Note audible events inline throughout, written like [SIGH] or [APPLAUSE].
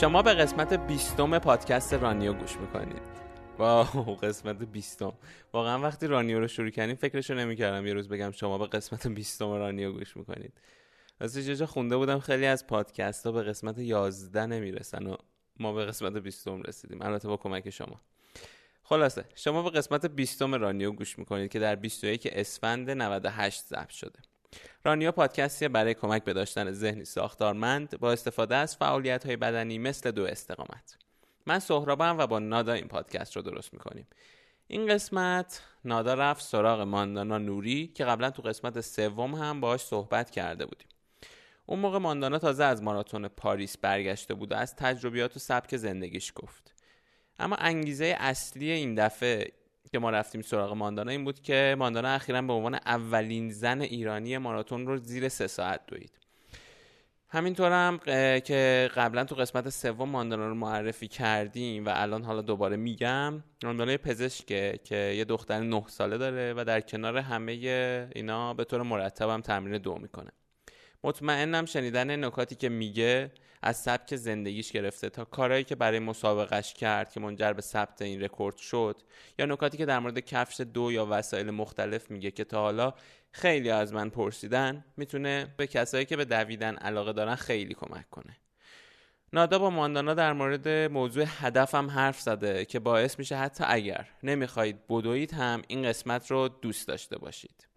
شما به قسمت بیستم پادکست رانیو گوش می‌کنید. با قسمت بیستم. واقعا وقتی رانیو رو شروع کردیم فکرشو نمی‌کردم یه روز بگم شما به قسمت بیستم رانیو گوش می‌کنید. راستش جا خونده بودم خیلی از پادکست ها به قسمت یازده نمی‌رسن و ما به قسمت بیستم رسیدیم. البته با کمک شما. خلاصه شما به قسمت بیستم رانیو گوش می‌کنید که در 21 اسفند 98 ضبط شده. رانیو پادکستی برای کمک به داشتن ذهنی ساختارمند با استفاده از فعالیت های بدنی مثل دو استقامت. من سهرابم و با نادا این پادکست رو درست می‌کنیم. این قسمت نادا رفت سراغ ماندانا نوری که قبلا تو قسمت سوم هم باهاش صحبت کرده بودیم. اون موقع ماندانا تازه از ماراتون پاریس برگشته بود و از تجربیات و سبک زندگیش گفت. اما انگیزه اصلی این دفعه که ما رفتیم سراغ ماندانا این بود که ماندانا اخیرا به عنوان اولین زن ایرانی ماراتون رو زیر سه ساعت دوید. همینطور هم که قبلا تو قسمت سوم ماندانا رو معرفی کردیم و الان حالا دوباره میگم ماندانا پزشکه که یه دختر نه ساله داره و در کنار همه اینا به طور مرتب هم تمرین دو می‌کنه. مطمئنم شنیدن نکاتی که میگه از سبک زندگیش گرفته تا کارهایی که برای مسابقش کرد که منجر به ثبت این رکورد شد یا نکاتی که در مورد کفش دو یا وسایل مختلف میگه که تا حالا خیلی از من پرسیدن می‌تونه به کسایی که به دویدن علاقه دارن خیلی کمک کنه. نادا با ماندانا در مورد موضوع هدفم حرف زده که باعث میشه حتی اگر نمی‌خواهید بدوید هم این قسمت رو دوست داشته باشید.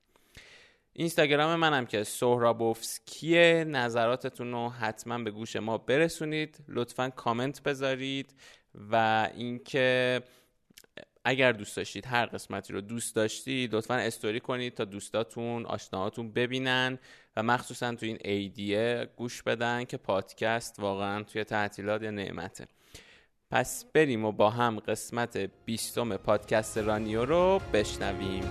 اینستاگرام منم که سهرابوفسکیه. نظراتتون رو حتما به گوش ما برسونید. لطفا کامنت بذارید و اینکه اگر دوست داشتید هر قسمتی رو دوست داشتید لطفا استوری کنید تا دوستاتون آشناهاتون ببینن و مخصوصا تو این ایدیه گوش بدن که پادکست واقعا توی تعطیلات یا نعمته. پس بریم و با هم قسمت بیستم پادکست رانیو رو بشنویم.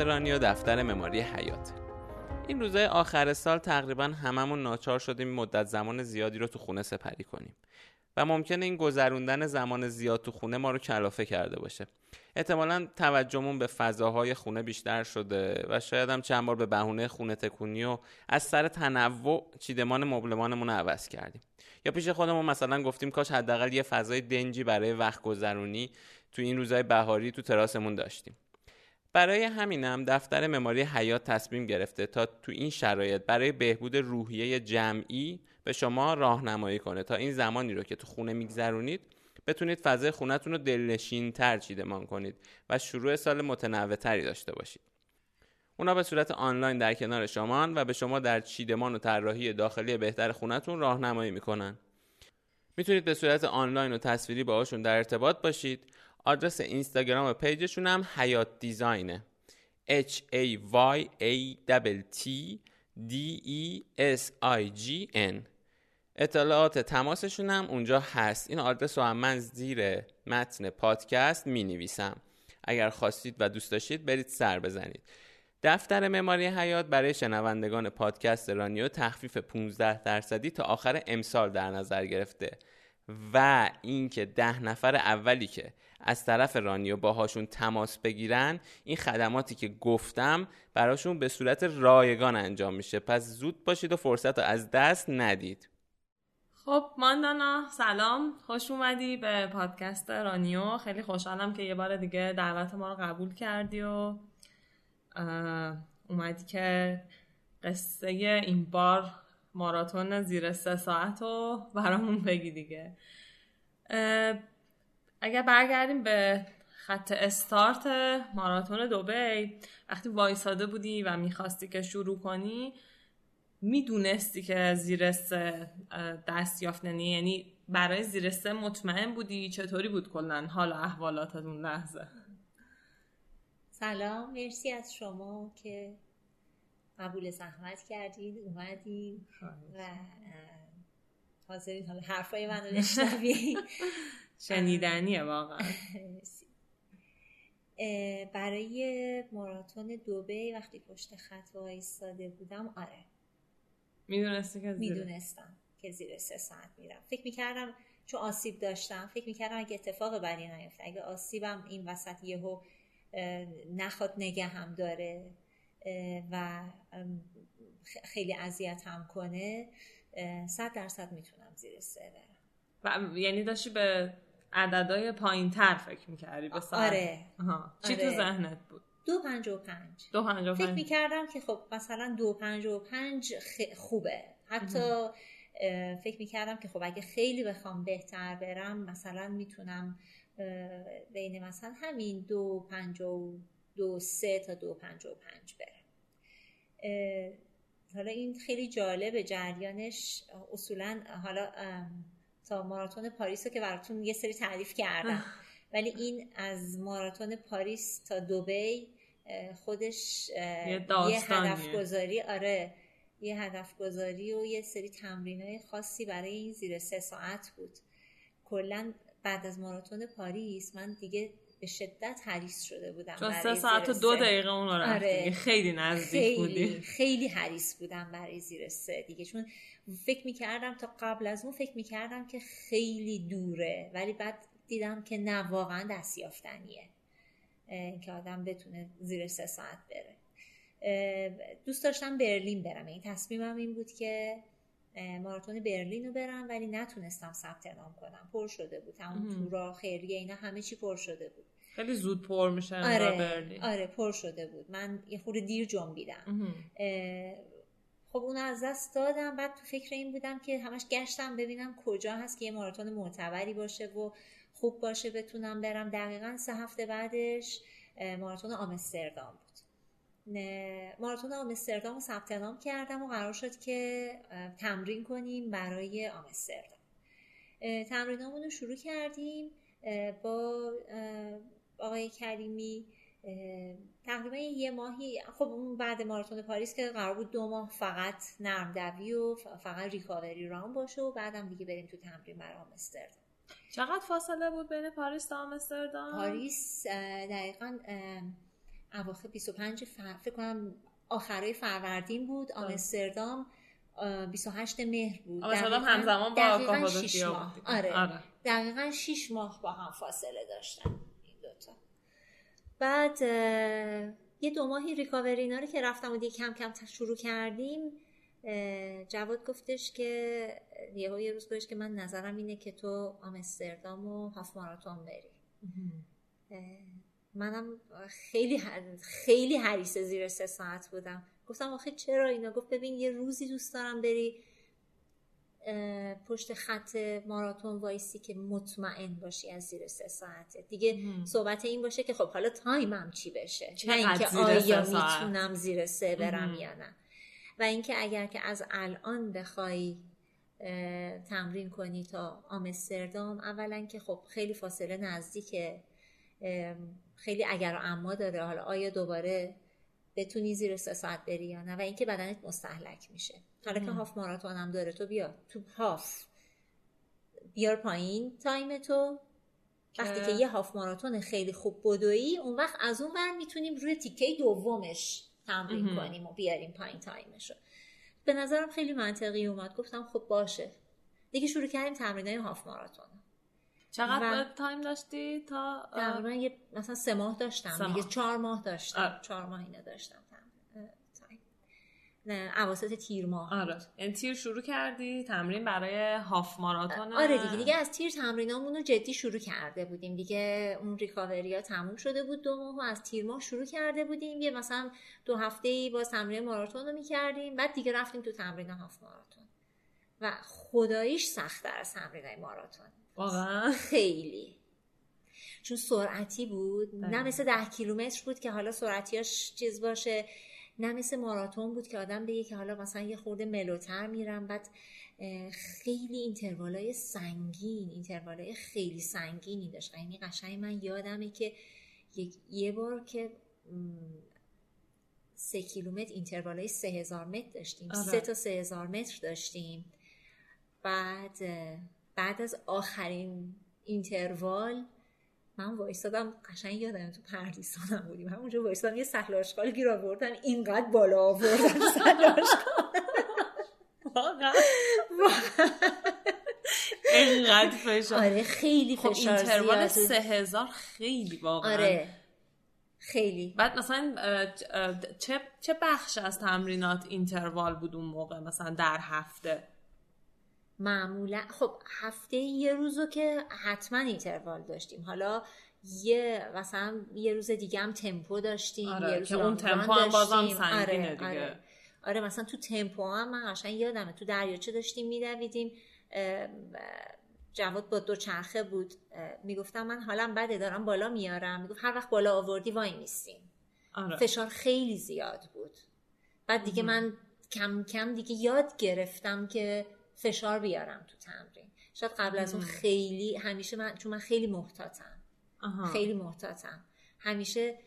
این قسمت رانیو دفتر مماری حیات. این روزهای آخر سال تقریبا هممون ناچار شدیم مدت زمان زیادی رو تو خونه سپری کنیم. و ممکنه این گذروندن زمان زیاد تو خونه ما رو کلافه کرده باشه. احتمالا توجهمون به فضاهای خونه بیشتر شده و شاید هم چند بار به بهونه خونه تکونی و از سر تنوع چیدمان مبلمانمون رو عوض کردیم. یا پیش خودمون مثلا گفتیم کاش حداقل یه فضای دنجی برای وقت گذرونی تو این روزهای بهاری تو تراسمون داشتیم. برای همینم دفتر مماری حیات تصمیم گرفته تا تو این شرایط برای بهبود روحیه جمعی به شما راهنمایی کنه تا این زمانی رو که تو خونه میگذرونید بتونید فضای خونتون رو دلنشین تر چیدمان کنید و شروع سال متنوع تری داشته باشید. اونا به صورت آنلاین در کنار شما و به شما در چیدمان و طراحی داخلی بهتر خونتون راهنمایی می‌کنن. می‌تونید به صورت آنلاین و تصویری باهاشون در ارتباط باشید آدرس اینستاگرام پیجشون هم حیات دیزاینه. H A Y A T D E S I G N. اطلاعات تماسشون هم اونجا هست. این آدرس رو هم من زیر متن پادکست می نویسم اگر خواستید و دوست داشتید برید سر بزنید. دفتر معماری حیات برای شنوندگان پادکست رانیو تخفیف 15 درصدی تا آخر امسال در نظر گرفته. و اینکه ده نفر اولی که از طرف رانیو باهاشون تماس بگیرن این خدماتی که گفتم براشون به صورت رایگان انجام میشه. پس زود باشید و فرصت رو از دست ندید. خب ماندانا سلام. خوش اومدی به پادکست رانیو خیلی خوشحالم که یه بار دیگه دعوت ما رو قبول کردی و اومدی که قصه این بار ماراتون زیر سه ساعت رو برامون بگی دیگه. اگر برگردیم به خط استارت ماراتون دوبی وقتی وایساده بودی و می‌خواستی که شروع کنی می‌دونستی که زیر سه دست یافتنی. یعنی برای زیر سه مطمئن بودی چطوری بود کلا حال احوالات اون لحظه؟ سلام مرسی از شما که قبول زحمت کردید اومدید و حاضرین. حالا حرفای من رو [LAUGHS] شنیدنیه واقعا. [LAUGHS] برای ماراتون دوبه وقتی پشت خط وایستاده بودم آره. می‌دونستی که می‌دونستم که زیر سه ساعت میرم. فکر می‌کردم چون آسیب داشتم فکر می‌کردم اگه اتفاق بدی نیفته. اگه آسیبم این وسط یهو نخواد نگه هم داره. و خیلی اذیت هم کنه صد درصد می‌تونم زیر سه برم و یعنی داشتی به عددهای پایین تر فکر می‌کردی به آره. چی تو آره. ذهنت بود؟ دو پنج و پنج. دو پنج و پنج. فکر می‌کردم که خب مثلا دو پنج و پنج خوبه. حتی فکر می‌کردم که خب اگه خیلی بخوام بهتر برم مثلا می‌تونم بین مثلا همین دو پنج و دو سه تا دو پنج و پنج برم حالا این خیلی جالبه جریانش. اصولا حالا تا ماراتون پاریس رو که براتون یه سری تعریف کردم. ولی این از ماراتون پاریس تا دوبی خودش یه, یه هدف گذاری آره یه هدف گذاری و یه سری تمرین های خاصی برای این زیر سه ساعت بود. کلا بعد از ماراتون پاریس من دیگه به شدت حریص شده بودم چون سه ساعت و دو دقیقه اون رو آره. خیلی نزدیک خیلی بودی خیلی حریص بودم برای زیر سه دیگه. چون فکر می‌کردم تا قبل از اون فکر می‌کردم که خیلی دوره ولی بعد دیدم که نه واقعا دست یافتنیه. که آدم بتونه زیر سه ساعت بره. دوست داشتم برلین برم. این تصمیمم این بود که ماراتون برلین رو برم ولی نتونستم ثبت نام کنم. پر شده بود. همون تورا خیریه اینا همه چی پر شده بود. خیلی زود پر میشه آره برلین. آره پر شده بود. من یه خورده دیر جنبیدم. خب اون از دست دادم. بعد تو فکر این بودم که همش گشتم ببینم کجا هست که یه ماراتون معتبری باشه و خوب باشه بتونم برم. دقیقا سه هفته بعدش ماراتون آمستردام. ماراتون آمستردام رو ثبت نام کردم و قرار شد که تمرین کنیم برای آمستردام. تمرینامون رو شروع کردیم با آقای کریمی تقریبا یه ماهی. خب اون بعد ماراتون پاریس که قرار بود دو ماه فقط نرم دوی و فقط ریکاوری رام باشه و بعدم دیگه بریم تو تمرین برای آمستردام. چقدر فاصله بود بین پاریس تا آمستردام؟ پاریس دقیقا اواخر 25 فر... فکر کنم آخرای فروردین بود آمستردام 28 مهر بود. آمستردام همزمان با دقیقا ماه. آره. آره. دقیقا 6 ماه با هم فاصله داشتن این دوتا بعد یه دو ماهی ریکاوری اینا رو که رفتم و دیگه کم کم شروع کردیم جواد گفتش که یه یه روز گفتش که من نظرم اینه که تو آمستردام و هاف ماراتون بری. منم خیلی خیلی حریص زیر سه ساعت بودم. گفتم آخه چرا اینا؟ گفت ببین یه روزی دوست دارم بری پشت خط ماراتون وایسی که مطمئن باشی از زیر سه ساعته. دیگه صحبت این باشه که خب حالا time م چی بشه؟ نه اینکه آیا می‌تونم زیر سه برم یا نه. و اینکه اگر که از الان بخوای تمرین کنی تا آمستردام اولا که خب خیلی فاصله نزدیکه. خیلی اگر و اما داره. حالا آیا دوباره بتونی زیر سه ساعت بری یا نه؟ و اینکه بدنت مستهلک میشه. حالا که half ماراتون هم داره تو بیا. تو half. بیار پایین time تو. وقتی که یه half ماراتون خیلی خوب بدویی اون وقت از اون ور می‌تونیم روی تیکه دومش تمرین کنیم و بیاریم پایین time ش رو به نظرم خیلی منطقی اومد. گفتم خب باشه. دیگه شروع کردیم تمرین های half ماراتون. چقدر time داشتی تا تقریبا یه مثلا سه ماه داشتم دیگه چهار ماه داشتم. آره. چهار ماه اینه داشتم نه اواسط تیر ماه آره. یعنی تیر شروع کردی تمرین برای half ماراتون آره دیگه دیگه از تیر تمرینامون رو جدی شروع کرده بودیم. دیگه اون recovery ها تموم شده بود دو ماه و از تیر ماه شروع کرده بودیم. یه مثلا دو هفته ای با تمرین ماراتون رو می‌کردیم. بعد دیگه رفتیم تو تمرین half ماراتون. و خداییش سختتر از تمرین ماراتون. واقعا. خیلی. چون سرعتی بود. نه بله. مثل ده کیلومتر بود که حالا سرعتیاش چیز باشه. نه مثل ماراتون بود که آدم بگه که حالا مثلا یه خورده ملوتر میرم. بعد خیلی اینتروالای سنگین اینتروالای خیلی سنگینی داشت. یعنی قشنگ من یادمه که یه بار که سه کیلومتر اینتروال های سه هزار متر داشتیم. آره. سه تا سه هزار متر داشتیم. بعد بعد از آخرین اینتروال من وایستادم قشنگ یادم تو پردیسانم بودیم همونجا وایستادم یه سهل آشغال گیر آوردم اینقدر بالا آوردم [LAUGHS] سهل آشغال واقعا. اینقدر فشار. آره خیلی خب فشار اینتروال سه هزار خیلی واقعا. آره خیلی. بعد مثلا چه چه بخش از تمرینات اینتروال بود اون موقع مثلا در هفته؟ معمولا. خب هفته یه روزو که حتما اینتروال داشتیم. حالا یه مثلا یه روز دیگه هم تمپو داشتیم آره، یه روز که اون تمپو هم بازم سنگینه آره، دیگه. آره. آره مثلا تو تمپو هم من قشنگ یادمه تو دریاچه داشتیم میدویدیم جواد با دو چرخه بود می‌گفتم من حالا بده دارم بالا میارم. می‌گفت هر وقت بالا آوردی وای میستیم آره. فشار خیلی زیاد بود. بعد دیگه من کم کم دیگه یاد گرفتم که فشار بیارم تو تمرین. شاید قبل از اون خیلی همیشه من چون من خیلی محتاطم. خیلی محتاطم. همیشه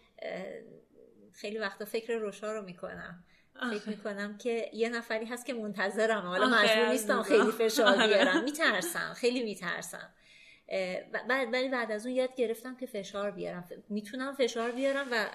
خیلی وقتا فکر روشا رو می‌کنم. فکر می‌کنم که یه نفری هست که منتظرم حالا مجبور نیستم خیلی فشار آره. بیارم. میترسم. خیلی میترسم. بعد ولی بعد از اون یاد گرفتم که فشار بیارم. می‌تونم فشار بیارم و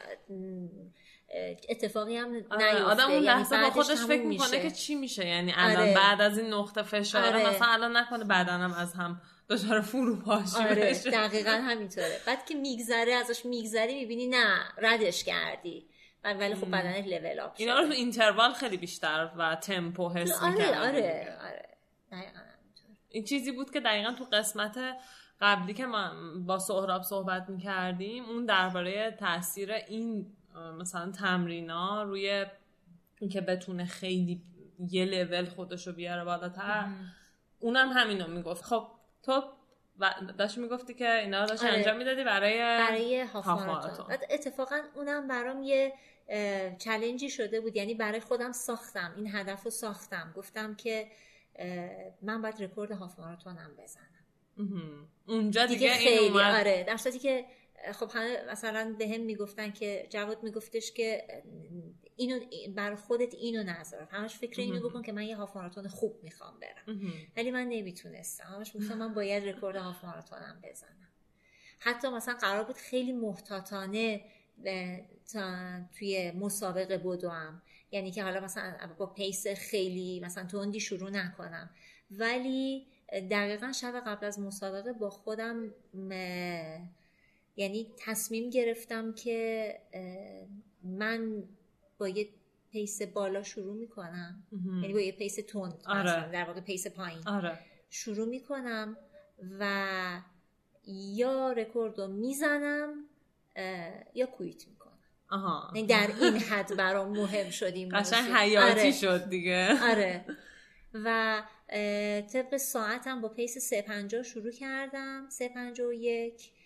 اتفاقی هم نیفته آدم اون یعنی لحظه با خودش فکر می‌کنه میشه. که چی میشه یعنی الان آره. بعد از این نقطه فشار آره. مثلا الان نکنه بدنم از هم دچار فروپاشی آره بشه دقیقا همینطوره بعد که میگذره ازش میگذری می‌بینی نه ردش کردی ولی خب بدنت لول اپ اینا رو تو اینتروال خیلی بیشتر و تمپو حس آره. آره آره همینطوره. این چیزی بود که دقیقا تو قسمت قبلی که من با سهراب صحبت می‌کردیم اون درباره تاثیر این مثلا تمرینا روی اینکه بتونه خیلی یه لول خودشو بیاره بالاتر اونم همینو می‌گفت. خب تو و داشت می‌گفتی که اینا رو داشتی آره. انجام می‌دادی برای برای هاف هاف ماراتون ماراتون. بعد اتفاقا اونم برام یه چلنجی شده بود. یعنی برای خودم ساختم. این هدف رو ساختم. گفتم که من باید رکورد half ماراتونم بزنم. اونجا دیگه, دیگه این خیلی اومد. آره. در صورتی که خب همه مثلا به هم می‌گفتن که جواد میگفتش که اینو برا خودت اینو نذار. همش فکر اینو بکن که من یه half ماراتون خوب می‌خوام برم. ولی من نمی‌تونستم. همش گفتم من باید رکورد half ماراتونم بزنم. حتی مثلا قرار بود خیلی محتاطانه توی مسابقه بدوم. یعنی که حالا مثلا با pace خیلی مثلا تندی شروع نکنم. ولی دقیقا شب قبل از مسابقه با خودم یعنی تصمیم گرفتم که من با یه pace بالا شروع می‌کنم. یعنی با یه pace تند آره. در واقع pace پایین. آره. شروع می‌کنم و یا رکورد رو می‌زنم یا quit می‌کنم. آها. یعنی در این حد برام مهم شد این قشنگ موضوع. حیاتی آره. شد دیگه. آره. و طبق ساعتم با pace 350 شروع کردم. 351 اه،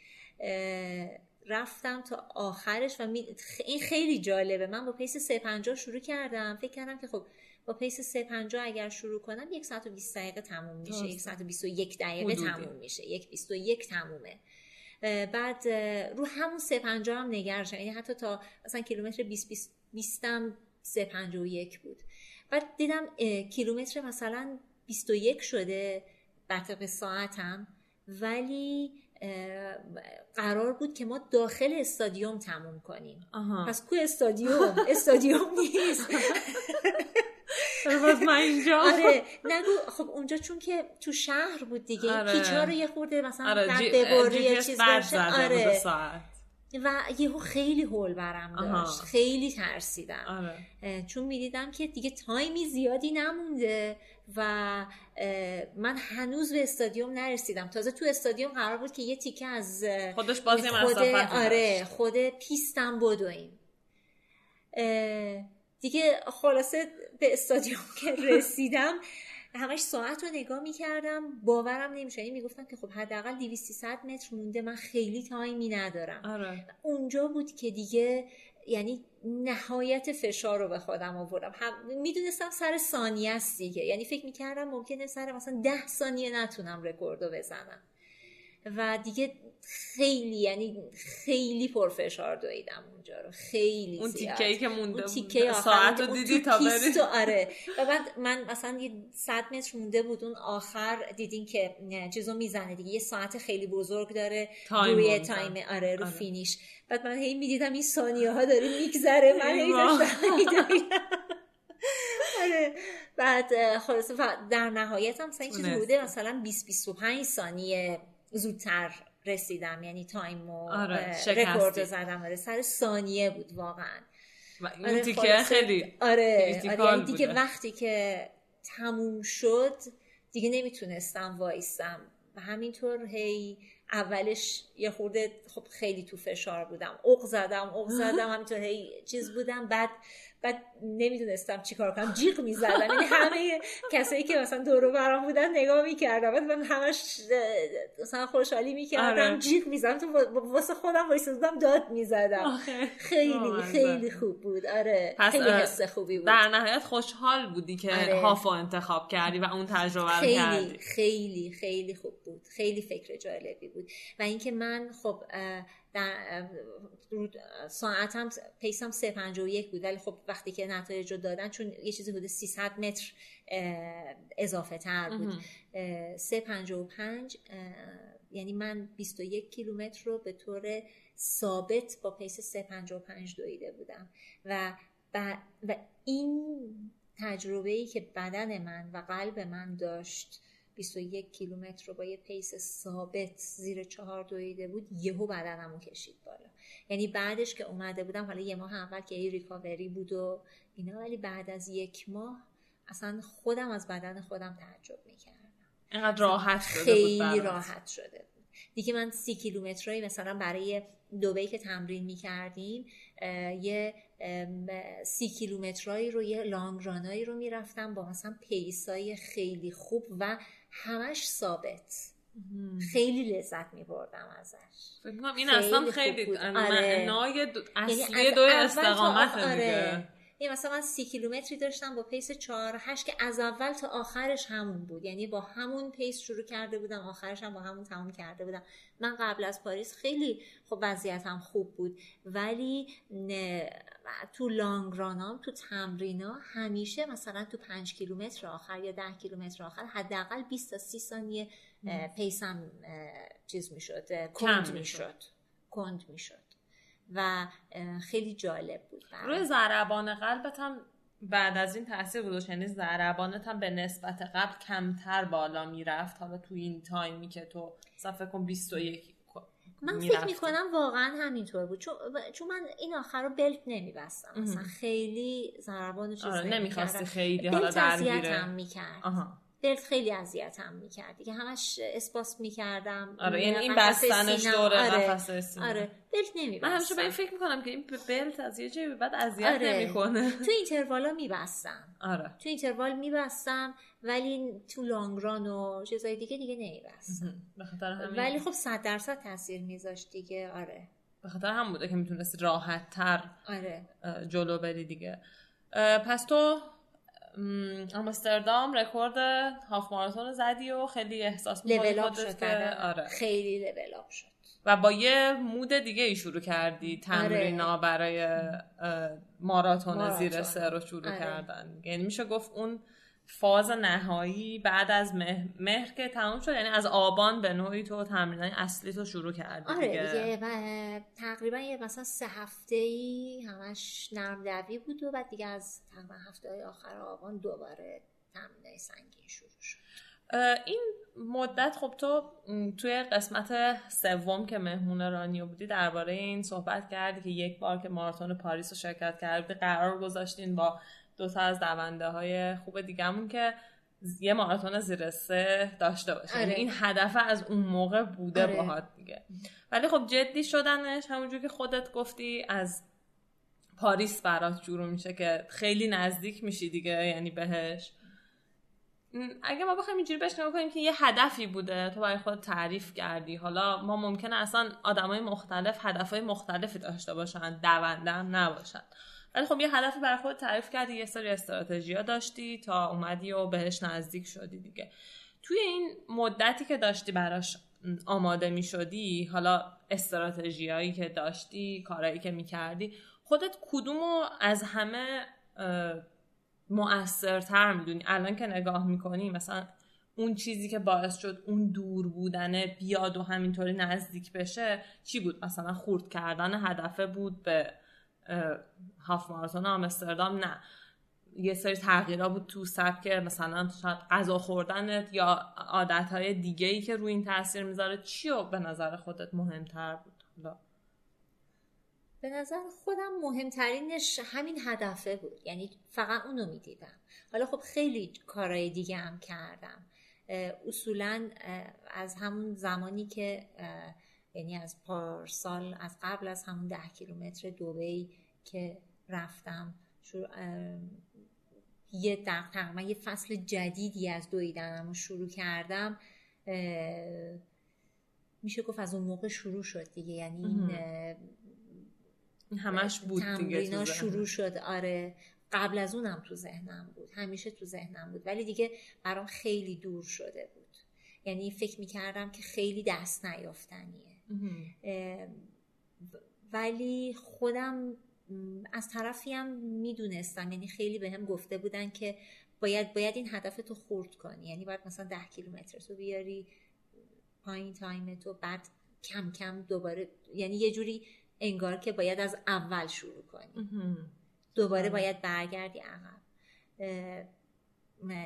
رفتم تا آخرش و می- این خیلی جالبه. من با pace 350 شروع کردم. فکر کردم که خب با pace 350 اگر شروع کنم یک ساعت و 20 دقیقه تموم میشه. یک ساعت و 21 دقیقه. تموم میشه. یک 21 تمومه. بعد رو همون 350 هم نگرشم یعنی حتی تا مثلا کیلومتر 20 20 20 هم 351 بود. بعد دیدم کیلومتر مثلا 21 شده بر طبق ساعتم. ولی قرار بود که ما داخل استادیوم تموم کنیم. آها. پس کو استادیوم. استادیوم نیست. من اینجا [LAUGHS] آره. نگو خب اونجا چون که تو شهر بود دیگه آره. پیچا رو یه خورده مثلا آره جی... چیز آره. و یهو خیلی هول برم آها. داشت. خیلی ترسیدم. آره. چون می‌دیدم که دیگه تایمی زیادی نمونده و من هنوز به استادیوم نرسیدم. تازه تو استادیوم قرار بود که یه تیکه از خودش باز یه خود آره. خود پیستم بدویم. دیگه خلاصه به استادیوم که [LAUGHS] رسیدم همش ساعت رو نگاه می‌کردم. باورم نمیشه یعنی می‌گفتم که خب حداقل 200 متر مونده. من خیلی تایمی ندارم. آره. اونجا بود که دیگه یعنی نهایت فشار رو به خودم آوردم. هم می‌دونستم سر ثانیه است دیگه. یعنی فکر می‌کردم ممکنه سر مثلا ده ثانیه نتونم رکورد رو بزنم. و دیگه خیلی یعنی خیلی پرفشار دویدم اونجا رو. خیلی اون تیکه که مونده تیکه ساعت رو دیدی تا بری؟ [LAUGHS] آره. و بعد من مثلا یه صد متر مونده بود اون آخر دیدین که چیزو می‌زنه دیگه. یه ساعت خیلی بزرگ داره. روی time آره رو آره. finish. بعد من هی می‌دیدم این ثانیه ها داره میگذره. من هی [LAUGHS] آره. بعد خلاص در نهایت هم مثلا چیزی بوده مثلا 20 25 ثانیه زودتر رسیدم. یعنی time و آره، رکورد زدم. آره سر ثانیه بود واقعا. این آره تیکه خیلی آره, آره یعنی دیگه وقتی که تموم شد دیگه نمی‌تونستم وایستم و همینطور هی اولش یه خورده خب خیلی تو فشار بودم. اوق زدم اوق زدم همینطور هی چیز بودم. بعد بعد نمی‌دونستم چیکار کنم. جیغ می‌زدم. یعنی همه کسایی که مثلا دورو برام بودن نگاه می‌کردم بعد من همش مثلا خوشحالی می‌کردم. آره. جیغ می‌زدم. تو واسه خودم وایسادم داد می‌زدم. خیلی خیلی خوب بود. آره. خیلی حس خوبی بود. در نهایت خوشحال بودی که آره. هافو انتخاب کردی و اون تجربه رو کردی. خیلی خیلی خوب بود. خیلی فکر جالبی بود. و اینکه من خب در ساعتم پیسم 351 بود ولی خب وقتی که نتایج رو دادن چون یه چیزی حدود 300 متر اضافه تر بود. 355 یعنی من 21 کیلومتر رو به طور ثابت با پیس 355 دویده بودم. و و این تجربه ای که بدن من و قلب من داشت 21 کیلومتر رو با یه پیس ثابت زیر چهار دویده بود یهو بدنمو کشید بالا. یعنی بعدش که اومده بودم حالا یه ماه اول که این ریکاوری بود و اینا ولی بعد از یک ماه اصلا خودم از بدن خودم تعجب می‌کردم. اینقدر راحت شده خیلی راحت شده بود. دیگه من سی کیلومترایی مثلا برای دوره ای که تمرین می‌کردیم یه سی کیلومترایی رو یه long run ایی رو می‌رفتم با مثلا pace ای خیلی خوب و همش ثابت. خیلی لذت می بردم ازش این اصلا خیلی آره. نای یعنی اصلی دو استقامت آره. یه مثلا من سی کیلومتری داشتم با pace چهار هشت که از اول تا آخرش همون بود. یعنی با همون pace شروع کرده بودم آخرش هم با همون تموم کرده بودم. من قبل از پاریس خیلی خب وضعیتم خوب بود. ولی تو لانگ رانام تو تمرینا همیشه مثلا تو پنج کیلومتر آخر یا ده کیلومتر آخر حداقل 20 تا 30 ثانیه پیسم چیز می‌شد کند می‌شد. کند می‌شد. و خیلی جالب بود روی ضربان قلبت هم بعد از این تاثیر گذاشت. یعنی ضربانت هم به نسبت قبل کمتر بالا می‌رفت. حالا تو این تایمی که تو صفحه کن 21 من فکر می‌کنم واقعا همینطور بود. چون, چون من این آخر رو بلت نمیبستم. مثلا خیلی ضربان چیز آره نمی‌خواستی خیلی حالا درگیره. می‌کرد. بلت خیلی اذیتم می‌کرد دیگه همش اسپاس می‌کردم. آره یعنی این بستنش دوره آره. آره بلت نمیبستم من همیشه به این فکر می‌کنم که این بلت از یه جایی بعد اذیت آره. نمی‌کنه. تو اینتروالا میبستم. آره. تو اینتروال میبستم ولی تو لانگران و چیزای دیگه دیگه نمیبستم. ولی خب صد درصد تاثیر میذاشت دیگه آره. به خاطر هم بوده که می‌تونستی راحت تر آره. جلو بری دیگه. پس تو آمستردام رکورد هاف ماراتون زدی و خیلی احساس می‌کنی که آره. خیلی لول اپ شد و با یه مود دیگه ای شروع کردی تمرینا آره. برای ماراتون, زیر سه رو شروع آره. کردن یعنی میشه گفت اون فاز نهایی بعد از مهر, مهر که تموم شد یعنی از آبان به نوعی تو تمرینای اصلی تو شروع کردی آره دیگه. تقریبا یه مثلا سه هفته ای همش نرم دوی بود و بعد دیگه از تقریبا هفته های آخر آبان دوباره تمرینای سنگین شروع شد. این مدت خب تو توی قسمت سوم که مهمون رانیو بودی درباره این صحبت کردی که یک بار که ماراتون پاریس رو شرکت کردی قرار گذاشتین با دو تا از دونده های خوب دیگهمون که یه ماراتون زیر سه داشته باشه. یعنی آره. این هدف از اون موقع بوده آره. باهات دیگه. ولی خب جدی شدنش همونجور که خودت گفتی از پاریس برات شروع میشه که خیلی نزدیک میشی دیگه یعنی بهش. اگه ما بخوایم اینجوری بهش کنیم که یه هدفی بوده. تو برای خود تعریف کردی. حالا ما ممکنه اصلا آدمای مختلف هدفهای مختلفی داشته باشن دونده هم نباشن. ولی خب یه هدفی برای خود تعریف کردی یه سری استراتژی داشتی تا اومدی و بهش نزدیک شدی دیگه. توی این مدتی که داشتی براش آماده می شدی حالا استراتژیایی که داشتی کارهایی که می کردی خودت کدومو از همه مؤثرتر می‌دونی؟ الان که نگاه می‌کنی مثلا اون چیزی که باعث شد اون دور بودنه بیاد و همینطوری نزدیک بشه چی بود؟ مثلا خورد کردن هدفه بود به هاف ماراتون آمستردام نه. یه سری تغییرها بود تو سبک مثلا شاید غذا خوردنت یا عادتهای دیگه ای که روی این تاثیر می‌ذاره چی و به نظر خودت مهمتر بود؟ حالا. به نظر خودم مهمترینش همین هدفه بود. یعنی فقط اونو می‌دیدم. حالا خب خیلی کارهای دیگه هم کردم. اصولا از همون زمانی که یعنی از پارسال از قبل از همون ده کیلومتر دوبی که رفتم یه تقریبا یه فصل جدیدی از دویدنم رو شروع کردم. میشه گفت از اون موقع شروع شد دیگه. یعنی این همش بود دیگه شروع شد. آره. قبل از اونم تو ذهنم بود. همیشه تو ذهنم بود. ولی دیگه برام خیلی دور شده بود. یعنی فکر می‌کردم که خیلی دست نیافتنیه. ولی خودم از طرفی هم می‌دونستم یعنی خیلی به هم گفته بودن که باید باید این هدف تو خورد کنی. یعنی باید مثلا ده کیلومتر تو بیاری پایین تایم تو بعد کم کم دوباره یعنی یه جوری انگار که باید از اول شروع کنی. دوباره باید برگردی عقب.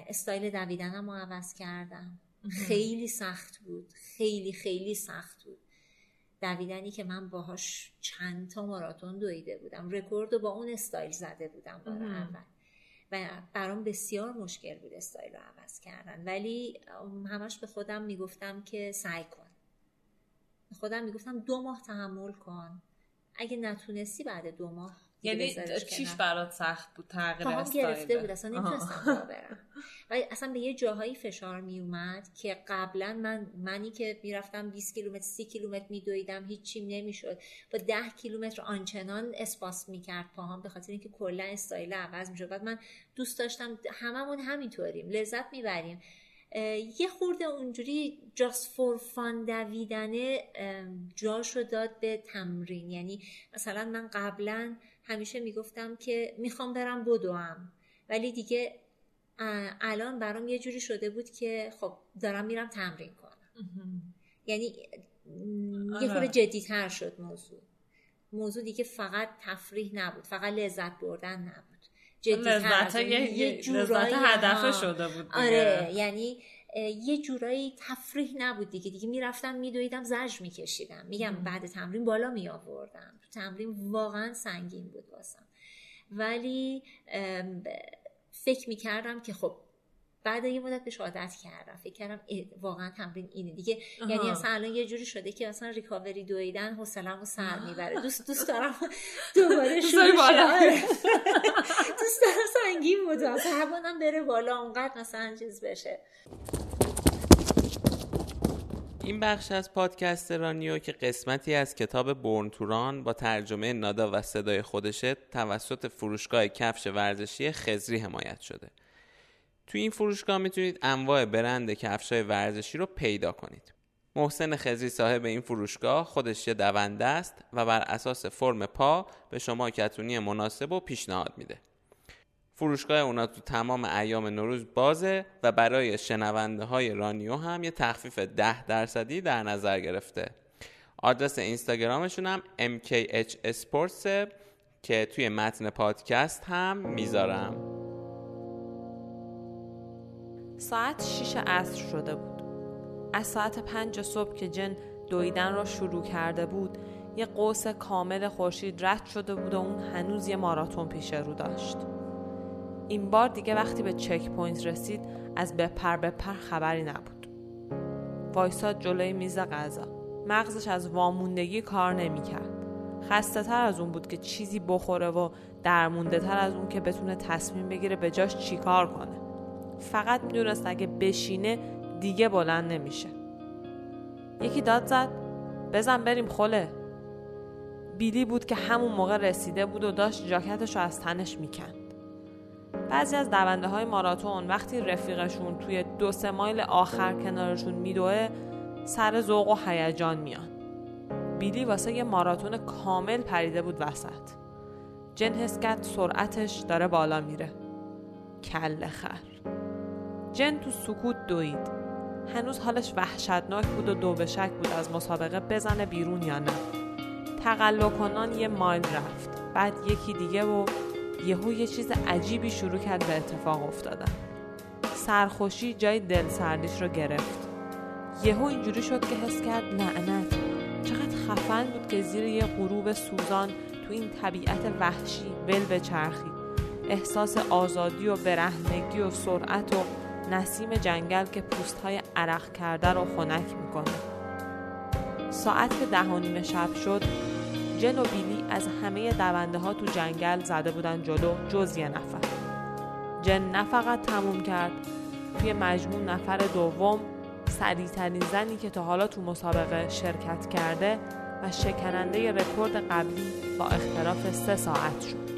استایل دویدنم رو عوض کردم. خیلی سخت بود. خیلی خیلی سخت بود. دویدنی که من باهاش چند تا ماراتون دویده بودم. رکورد رو با اون استایل زده بودم بار اول. و برام بسیار مشکل بود استایل رو عوض کردن. ولی همش به خودم می‌گفتم که سعی کن. به خودم می‌گفتم دو ماه تحمل کن. اگه نتونستی بعد دو ماه یعنی چیش برات سخت بود؟ تغییر گرفته بود. اصلا نمی‌تونستم برم. ولی اصلا به یه جاهایی فشار می اومد که قبلا من منی که می‌رفتم 20 کیلومتر 30 کیلومتر میدویدم هیچیم نمی‌شد. با 10 کیلومتر آنچنان اسپاس می‌کرد پاهام به خاطر اینکه کلا استایل عوض می‌شد. بعد من دوست داشتم هممون همینطوریم. لذت می‌بریم. یه خورده اونجوری جاست فور فان دویدنه جاشو داد به تمرین. یعنی مثلا من قبلا همیشه می‌گفتم که می‌خوام برم بدوم. ولی دیگه الان برام یه جوری شده بود که خب دارم میرم تمرین کنم. یعنی یه خورده آره. جدی تر شد موضوع. موضوع دیگه فقط تفریح نبود فقط لذت بردن نبود. جدی لذت یه, یه لذت هدف شده بود آره یعنی یه جورایی تفریح نبود دیگه. دیگه می‌رفتم میدویدم زج میکشیدم. میگم بعد تمرین بالا می آوردم تمرین واقعا سنگین بود واسم. ولی فکر می‌کردم که خب بعد یه مدت بهش عادت کردم. فکر کردم واقعا تمرین اینه. دیگه یعنی اصلا الان یه جوری شده که اصلا ریکاوری دویدن حوصله‌مو سر می‌بره. دوست دوست دارم دوباره شروع آره. [LAUGHS] دوست دارم سنگین بود [LAUGHS] اصلا بره بالا اونقدر مثلا چیز بشه. این بخش از پادکست رانیو که قسمتی از کتاب برن توران با ترجمه نادا و صدای خودشه توسط فروشگاه کفش ورزشی خزری حمایت شده. توی این فروشگاه می‌تونید انواع برند کفش های ورزشی رو پیدا کنید. محسن خزری صاحب این فروشگاه خودش یه دونده است و بر اساس فرم پا به شما کتونی مناسب و پیشنهاد میده. فروشگاه اونا تو تمام ایام نوروز بازه و برای شنونده های رانیو هم یه تخفیف 10 درصدی در نظر گرفته. آدرس اینستاگرامشون هم MKH Sports که توی متن پادکست هم می‌ذارم. ساعت 6 عصر شده بود. از ساعت 5 صبح که جن دویدن را شروع کرده بود یه قوس کامل خورشید رد شده بود و اون هنوز یه ماراتون پیش رو داشت. این بار دیگه وقتی به checkpoint رسید از بپر بپر خبری نبود. وایساد جلوی میز غذا. مغزش از واموندگی کار نمی‌کرد. خسته تر از اون بود که چیزی بخوره و درمونده تر از اون که بتونه تصمیم بگیره به جاش چیکار کنه. فقط می‌دونست اگه بشینه دیگه بلند نمیشه. یکی داد زد بزن بریم خله. بیلی بود که همون موقع رسیده بود و داشت جاکتش رو از تنش می‌کند. بعضی از دونده های ماراتون وقتی رفیقشون توی دو سه مایل آخر کنارشون میدوه سر ذوق و هیجان میان. بیلی واسه یه ماراتون کامل پریده بود وسط. جن حس کرد سرعتش داره بالا میره. کل خر. جن تو سکوت دوید. هنوز حالش وحشتناک بود و دو به شک بود از مسابقه بزنه بیرون یا نه. تقلا کنان یه مایل رفت. بعد یکی دیگه و یهو یه چیز عجیبی شروع کرد به اتفاق افتادن. سرخوشی جای دل سردیش رو گرفت. یهو اینجوری شد که حس کرد لعنت. چقدر خفن بود که زیر یه غروب سوزان تو این طبیعت وحشی ول به چرخی. احساس آزادی و برهنگی و سرعت و نسیم جنگل که پوست های عرق کرده رو خنک می‌کنه. ساعت که ده و نیم شب شد. جن و بیلی از همه دونده ها تو جنگل زده بودن جلو جز یه نفر. جن نه فقط تموم کرد توی مجموع نفر دوم سریعترین زنی که تا حالا تو مسابقه شرکت کرده و شکننده رکورد قبلی با اختلاف سه ساعت شد.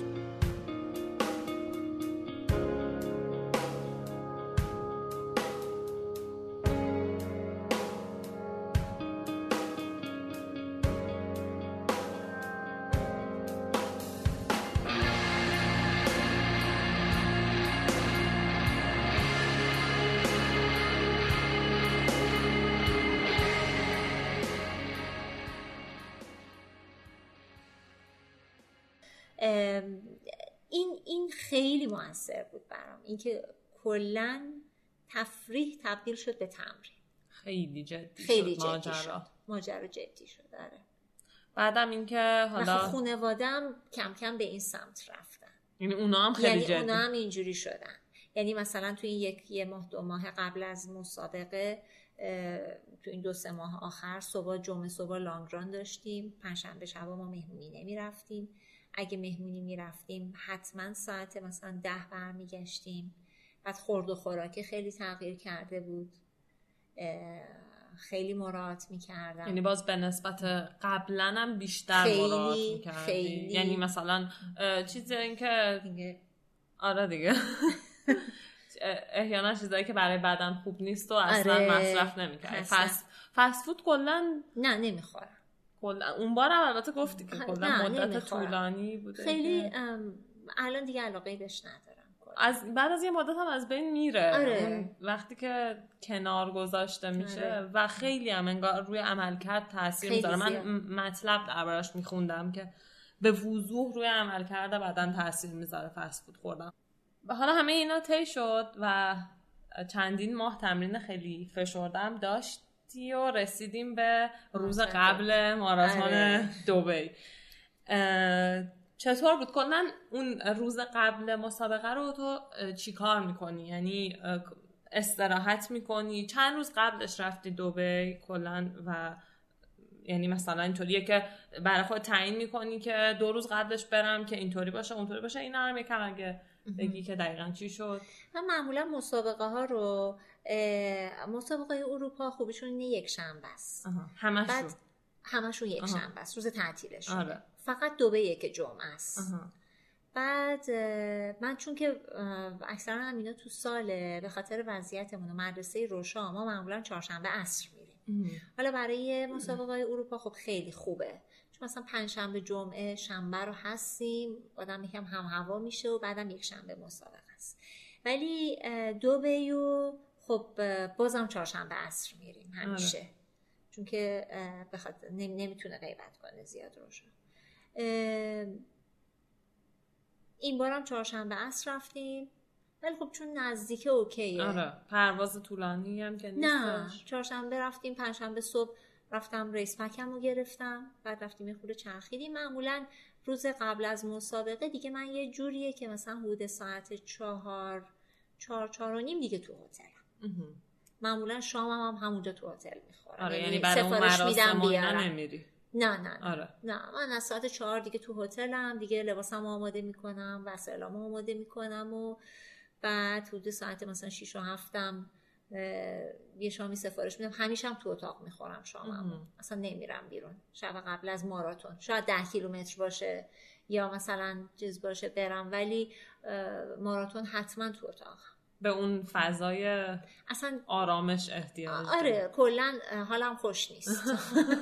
این این خیلی موثر بود برام. اینکه کلا تفریح تبدیل شد به تمرین. خیلی جدی خیلی شد ماجرا. شد. ماجرا. جدی شد آره. بعدم اینکه خب حالا خانوادم کم کم به این سمت رفتن. یعنی اونا هم خیلی یعنی جدی. اونا هم اینجوری شدن. یعنی مثلا تو این یک یه ماه دو ماه قبل از مسابقه تو این دو سه ماه آخر صبح جمعه صبح لانگران داشتیم. پنجشنبه شبا ما مهمونی نمی رفتیم اگه مهمونی می رفتیم حتما ساعت مثلا ده برمیگشتیم. بعد خورد و خوراک خیلی تغییر کرده بود. خیلی مراعات می کردم یعنی باز به نسبت قبلا هم بیشتر خیلی، مراعات می‌کردی. خیلی. یعنی مثلا اه، چیزی اینکه دیگه. آره دیگه. [LAUGHS] احیانا چیزایی که برای بدن خوب نیست و اصلا آره. مصرف نمی‌کردی. اصلا. فست فست فود کلا نه نمی‌خورم. کلا اون بارم البته گفتی که کلا مدت. طولانی بوده خیلی الان دیگه علاقه بهش ندارم. از بعد از یه مدت هم از بین میره آره. اون وقتی که کنار گذاشته میشه آره. و خیلی هم انگار روی عملکرد تاثیر می‌ذاره من مطلب دربارش میخوندم که به وضوح روی عملکرد بدن تاثیر می‌ذاره فست فود خوردن و حالا همه اینا طی شد و چندین ماه تمرین خیلی فشردم داشتی و رسیدیم به روز. قبل ماراتون آره. اه، چطور بود؟ کلا اون روز قبل مسابقه رو تو چی کار می‌کنی؟ یعنی استراحت می‌کنی؟ چند روز قبلش رفتی دبی کلا و یعنی مثلا اینطوریه که برای خود تعیین می‌کنی که دو روز قبلش برم که اینطوری باشه اونطوری باشه اینا هم یکم اگه بگی که دقیقا چی شد؟ من معمولا مسابقه ها رو مسابقه اروپا خوبیشون اینه یک شنبه است. همش بعد رو همشون یک. شنبه است. روز تعطیلشون آره. فقط دوبه که جمعه است. بعد من چون که اکثرا هم اینا تو ساله به خاطر وضعیتمون و مدرسه روشا ما معمولا چهارشنبه عصر میریم. حالا برای مسابقه های اروپا خب خیلی خوبه. چون مثلا پنجشنبه جمعه شنبه رو هستیم آدم یکم هم هوا میشه و بعدم یک شنبه مسابقه است. ولی اه، دو بیو خب بازم چهارشنبه عصر میریم همیشه. چون که نمی- نمی‌تونه غیبت کنه زیاد روشا اه، این بارم چهارشنبه عصر رفتیم. ولی خب چون نزدیکه اوکیه. آره. پرواز طولانی هم که نه نیستش. چهارشنبه رفتیم پنجشنبه صبح رفتم ریس پکم رو گرفتم. بعد رفتیم یه خورده چرخیدیم معمولا روز قبل از مسابقه دیگه من یه جوریه که مثلا حدود ساعت چهار چهار چهار و نیم دیگه تو مهم. معمولا شامم هم همونجا تو هتل می‌خورم. آره یعنی برای اون مراسم نمیری. نه نه نه. آره. نه من از ساعت چهار دیگه تو هتلم دیگه لباسم آماده می‌کنم وسایلم آماده می‌کنم و بعد حدود ساعت مثلا 6 و هفتم یه شامی سفارش میدم. همیشه هم تو اتاق می‌خورم شامم. اصلا نمیرم بیرون. شب قبل از ماراتون. شاید ده کیلومتر باشه یا مثلا چیز باشه برم. ولی ماراتون حتما تو اتاق. به اون فضای اصلا آرامش احتیاج آره کلا حالم خوش نیست.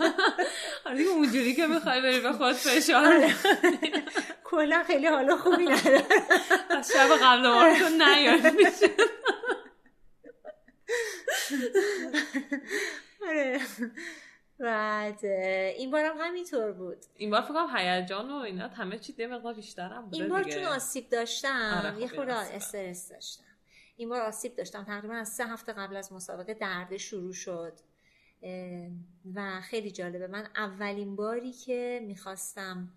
[LAUGHS] آره اونجوری که می‌خوای بری به خود فشار آره. [LAUGHS] کلا خیلی حالا خوبی نداره. [LAUGHS] از شب قبل مارتون نیاد. میشه آره. بعد این بارم همینطور بود. این بار فکرم هیجان و اینا همه چی ده مقدار بیشترم بوده این بار چون آسیب داشتم آره یه خورده استرس داشتم. این بار آسیب داشتم. تقریبا از سه هفته قبل از مسابقه درد شروع شد. و خیلی جالبه. من اولین باری که می‌خواستم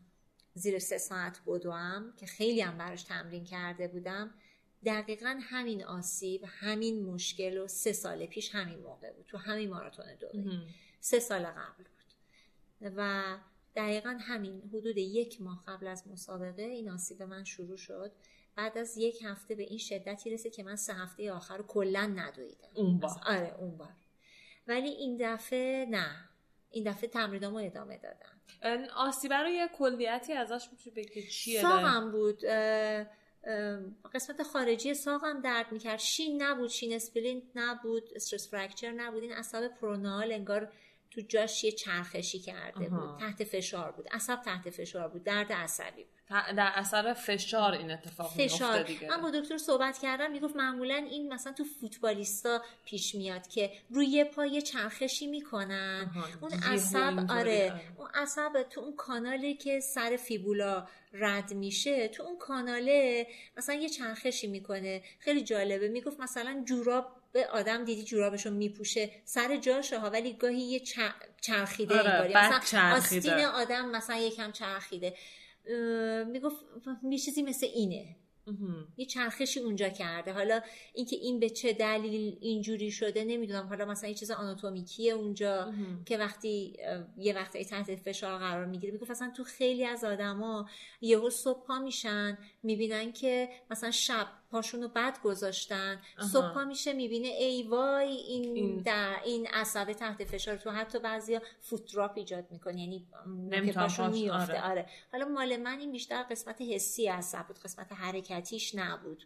زیر سه ساعت بدوم که خیلی هم براش تمرین کرده بودم دقیقا همین آسیب همین مشکل و سه سال پیش همین موقع بود. تو همین ماراتون دو سه سال قبل بود. و دقیقا همین حدود یک ماه قبل از مسابقه این آسیب من شروع شد. بعد از یک هفته به این شدتی رسید که من سه هفته آخر رو کلا ندویدم. اون بار. آره اون بار. ولی این دفعه نه. این دفعه تمرینامو ادامه دادم. آسیبه رو یه کلیتی ازش میشه بگی چیه ساقم بود. قسمت خارجی ساقم درد می‌کرد. shin نبود shin splint نبود stress fracture نبود. این عصب peroneal انگار تو جاش یه چرخشی کرده بود. تحت فشار بود. عصب تحت فشار بود. درد عصبی بود. در اثر فشار این اتفاق فشار. دیگه. من با دکتر صحبت کردم می‌گفت معمولا این مثلا تو فوتبالیستا پیش میاد که روی پای چرخشی می‌کنن. اون عصب آره،, آره. اون عصب تو اون کانالی که سر فیبولا رد میشه تو اون کاناله مثلا یه چرخشی می‌کنه. خیلی جالبه. می‌گفت مثلا جوراب به آدم دیدی جورابشو میپوشه سر جاشه ها ولی گاهی یه چرخیده آره مثلا آستین آدم مثلا یکم چرخیده. می‌گفت یه چیزی مثل اینه. یه چرخشی اونجا کرده. حالا اینکه این به چه دلیل اینجوری شده نمی‌دونم. حالا مثلا یه چیز آناتومیکیه اونجا که وقتی یه وقتی تحت فشار قرار می‌گیره. می‌گفت اصلا تو خیلی از آدما یهو صبح پا میشن می‌بینن که مثلا شب پاشونو بد گذاشتن. صبح پا میشه می‌بینه ای وای این, این... در این عصبه تحت فشار تو حتی بعضیا فوت دراپ ایجاد می‌کنه یعنی پاشون میفته آره. آره. حالا مال من این بیشتر قسمت حسی عصب بود قسمت حرکتیش نبود.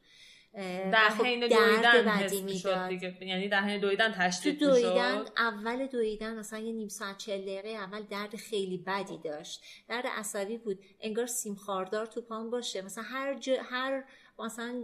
در خب حین دویدن حس می‌شد دیگه. یعنی در حین دویدن تشدید تو دویدن اول دویدن مثلا یه نیم ساعت چل دقیقه اول درد خیلی بدی داشت. درد عصبی بود. انگار سیم خاردار تو پام باشه. مثلا هر هر مثلا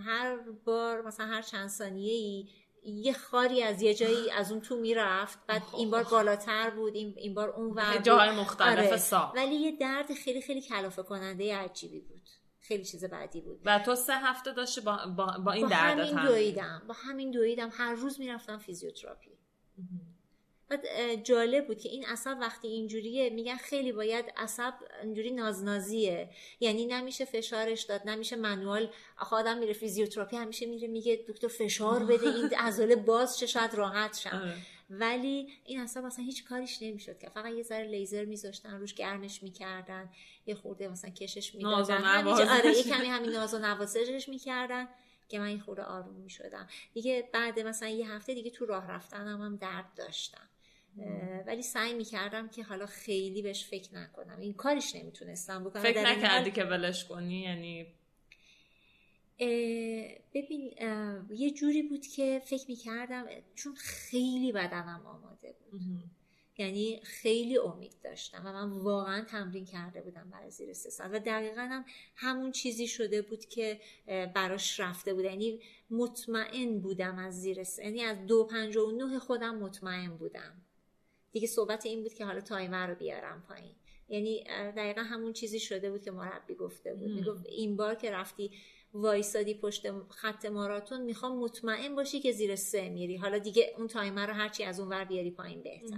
هر بار مثلا هر چند ثانیه ای یه خاری از یه جایی از اون تو می‌رفت بعد این بار بالاتر بود این, این بار اون ور جاهای مختلف آره. ولی یه درد خیلی خیلی کلافه کننده عجیبی بود. خیلی چیز بعدی بود. و تو سه هفته داشتی با, با, با این درد با همین دویدم. با همین دویدم. هر روز می‌رفتم فیزیوتراپی. بعد جالب بود که این عصب وقتی اینجوریه میگن خیلی باید عصب اینجوری نازنازیه. یعنی نمیشه فشارش داد نمیشه manual آخه آدم میره فیزیوتراپی همیشه میره میگه دکتر فشار بده این [LAUGHS] عضله باز چه شاید راحت شم. آره. ولی این عصب اصلا هیچ کاریش نمی‌شد که. فقط یه ذره لیزر میذاشتن روش گرمش می‌کردن یه خورده مثلا کشش می‌دادن. آره یه کمی همین ناز و نوازشش می‌کردن که من این خورده آروم می‌شدم. دیگه بعد مثلا یه هفته دیگه تو راه رفتنم هم درد داشتم. ولی سعی می‌کردم که حالا خیلی بهش فکر نکنم. این کارش نمی‌تونستم بکنم. فکر نکردی که ولش کنی؟ یعنی ببین یه جوری بود که فکر می‌کردم چون خیلی بدنم آماده بود. یعنی خیلی امید داشتم و من واقعا تمرین کرده بودم برای زیر سه سال. و دقیقا هم همون چیزی شده بود که براش رفته بود. یعنی مطمئن بودم از زیر سه یعنی از دو پنجاه و نه خودم مطمئن بودم. دیگه صحبت این بود که حالا time رو بیارم پایین. یعنی دقیقا همون چیزی شده بود که مربی گفته بود. می‌گفت این بار که رفتی وایسادی پشت خط ماراتون می‌خوام مطمئن باشی که زیر سه میری. حالا دیگه اون time رو هرچی از اون ور بیاری پایین بهتر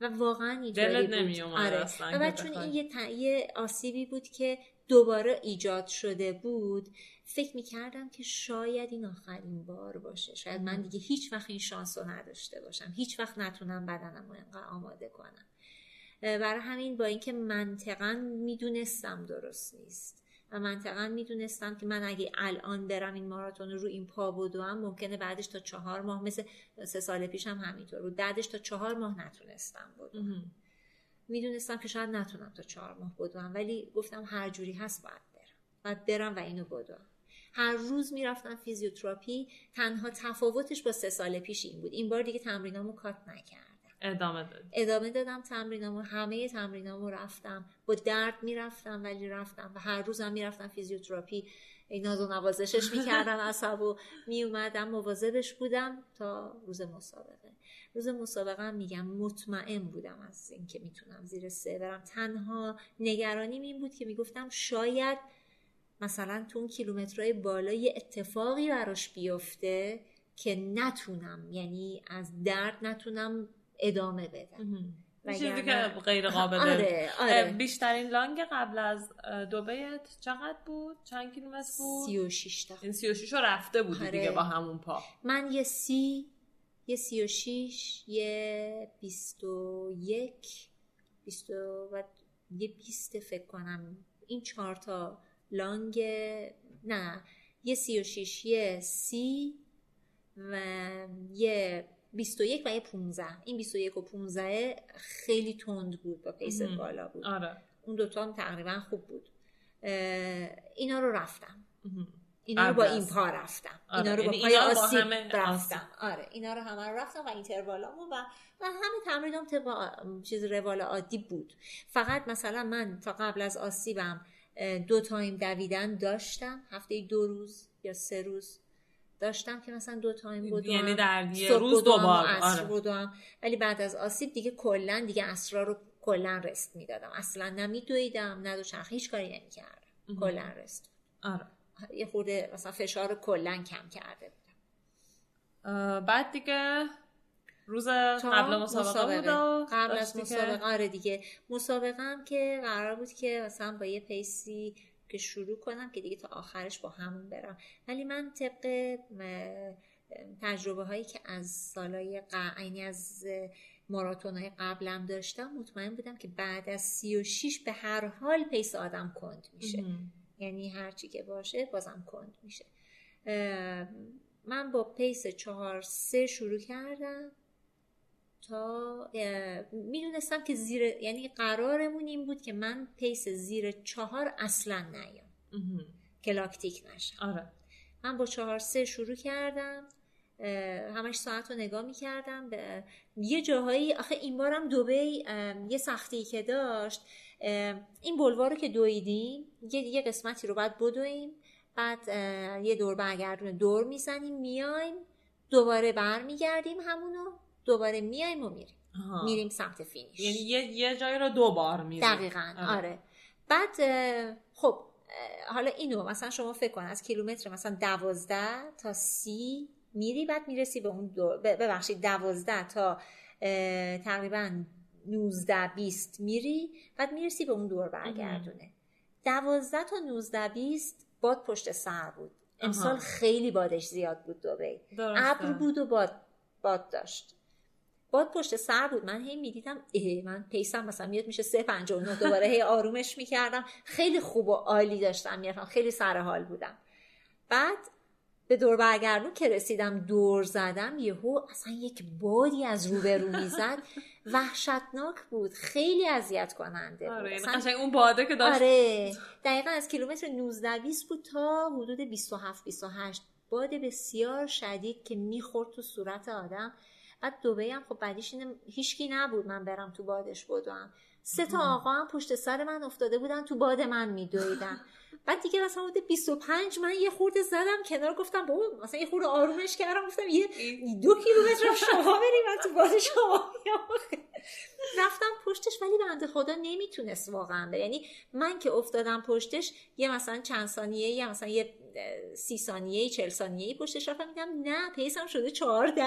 و واقعا اینجوری بود. آره. و چون این یه, یه آسیبی بود که دوباره ایجاد شده بود فکر می‌کردم که شاید این آخرین بار باشه. شاید من دیگه هیچ وقت این شانس رو نداشته باشم. هیچ وقت نتونم بدنم رو انقدر آماده کنم. برای همین با اینکه منطقا می‌دونستم درست نیست و منطقا می‌دونستم که من اگه الان برم این ماراتون رو این پا بدوم ممکنه بعدش تا چهار ماه مثل سه سال پیشم هم همینطور بود. بعدش تا چهار ماه نتونستم بدوم. می‌دونستم که شاید نتونم تا چهار ماه بدوم ولی گفتم هر جوری هست باید برم. باید برم و اینو بدوم. هر روز می‌رفتم فیزیوتراپی تنها تفاوتش با سه سال پیش این بود. این بار دیگه تمرینامو cut نکردم. ادامه داد. ادامه دادم تمرینامو همه تمرینامو رفتم. با درد می‌رفتم ولی رفتم و هر روزم می‌رفتم فیزیوتراپی. ناز و نوازشش می‌کردم [LAUGHS] عصب و میومدم مواظبش بودم تا روز مسابقه. روز مسابقه میگم مطمئن بودم از اینکه می‌تونم زیر سه برم. تنها نگرانیم این بود که می‌گفتم شاید مثلا تو اون کیلومترهای بالا یه اتفاقی براش بیفته که نتونم یعنی از درد نتونم ادامه بدم. چیزی که غیر قابل آره، آره. بیشترین لانگ قبل از دوبیت چقدر بود؟ چند کیلومتر بود؟ سی و شیش تا. این سی و شیش رو رفته بودی آره. دیگه با همون پا. من یه سی یه سی و شیش یه بیست و یک بیست و یه بیست فکر کنم. این چهار تا long نه یه سی و شیش یه سی و یه 21 و یه 15 این 21 و 15 خیلی تند بود با pace بالا بود. آره. اون دوتا هم تقریبا خوب بود. اینا رو رفتم. اینا رو با این پا رفتم. آره. اینا رو با یعنی پای آسیب رفتم. آره اینا رو همه رو رفتم و interval امو و و همه تمرینام طبق چیز روال عادی بود. فقط مثلا من تا قبل از آسیبم دو time دویدن داشتم هفته دو روز یا سه روز داشتم که مثلا دو time بدوم یعنی در یه روز دو بار آره. ولی بعد از آسیب دیگه کلا دیگه اسرا رو کلا رست می‌دادم. اصلا نمیدویدم نه هیچ کاری نمی‌کردم. کلا رست. آره. یه خورده مثلا فشار رو کلا کم کرده بودم. بعد دیگه روز قبل مسابقه, مسابقه. بود قبل از مسابقه. آره دیگه. مسابقه هم که قرار بود که مثلا با یه پیسی که شروع کنم که دیگه تا آخرش با همون برم. ولی من طبق تجربه هایی که از سالای یعنی از ماراتون های قبلم داشتم مطمئن بودم که بعد از سی و شیش به هر حال pace آدم کند میشه. یعنی هرچی که باشه بازم کند میشه. من با pace چهار سه شروع کردم. تا می‌دونستم که زیر یعنی قرارمون این بود که من pace زیر چهار اصلا نیام. که لاکتیک نشم. آره. من با چهار سه شروع کردم همش ساعت رو نگاه می‌کردم. به یه جاهایی آخه این بارم دوبی یه سختی که داشت این بلوار رو که دویدیم یه, یه قسمتی رو باید بدویم بعد یه دور برگردونه دور می‌زنیم میایم دوباره برمیگردیم همونو. دوباره میایم و میریم. آها. میریم سمت فینیش. یعنی یه, یه جایی رو دو بار میریم. دقیقا آره. آره. بعد خب حالا اینو مثلا شما فکر کن از کیلومتر مثلا دوازده تا سی میری بعد می‌رسی به اون دو ببخشید دوازده تا تقریبا 19 20 میری بعد می‌رسی به اون دور برگردونه. دوازده تا 19 20 باد پشت سر بود. امسال خیلی بادش زیاد بود دوبی ابر بود و باد باد داشت. باد پشت سر بود. من هی می‌دیدم من پیسم مثلا میاد میشه سه پنج و دوباره هی آرومش می‌کردم. خیلی خوب و عالی داشتم می‌رفتم. خیلی سر حال بودم. بعد به دور برگردون که رسیدم دور زدم یهو اصلا یک بادی از روبرو می‌زد. [LAUGHS] وحشتناک بود. خیلی اذیت کننده بود. آره اصلا اون باده که داشت. آره. دقیقا از کیلومتر 19 20 بود تا حدود 27 28 باد بسیار شدید که می‌خورد تو صورت آدم. بعد دوبه هم خب بعدیش اینه هیچکی نبود من برم تو بادش بدوم. سه تا آقا هم پشت سر من افتاده بودن تو باد من میدویدن. بعد دیگه مثلا حدود 25 من یه خورده زدم کنار گفتم بابا مثلا یه خورده آرومش کردم گفتم یه دو کیلومتر شما بریم من تو باد شما رفتم پشتش ولی بنده خدا نمی‌تونست واقعا یعنی من که افتادم پشتش یه مثلا چند ثانیه یا مثلا یه سی ثانیه چل ثانیه پشتش رفتم میگم نه pace م شده چهار ده.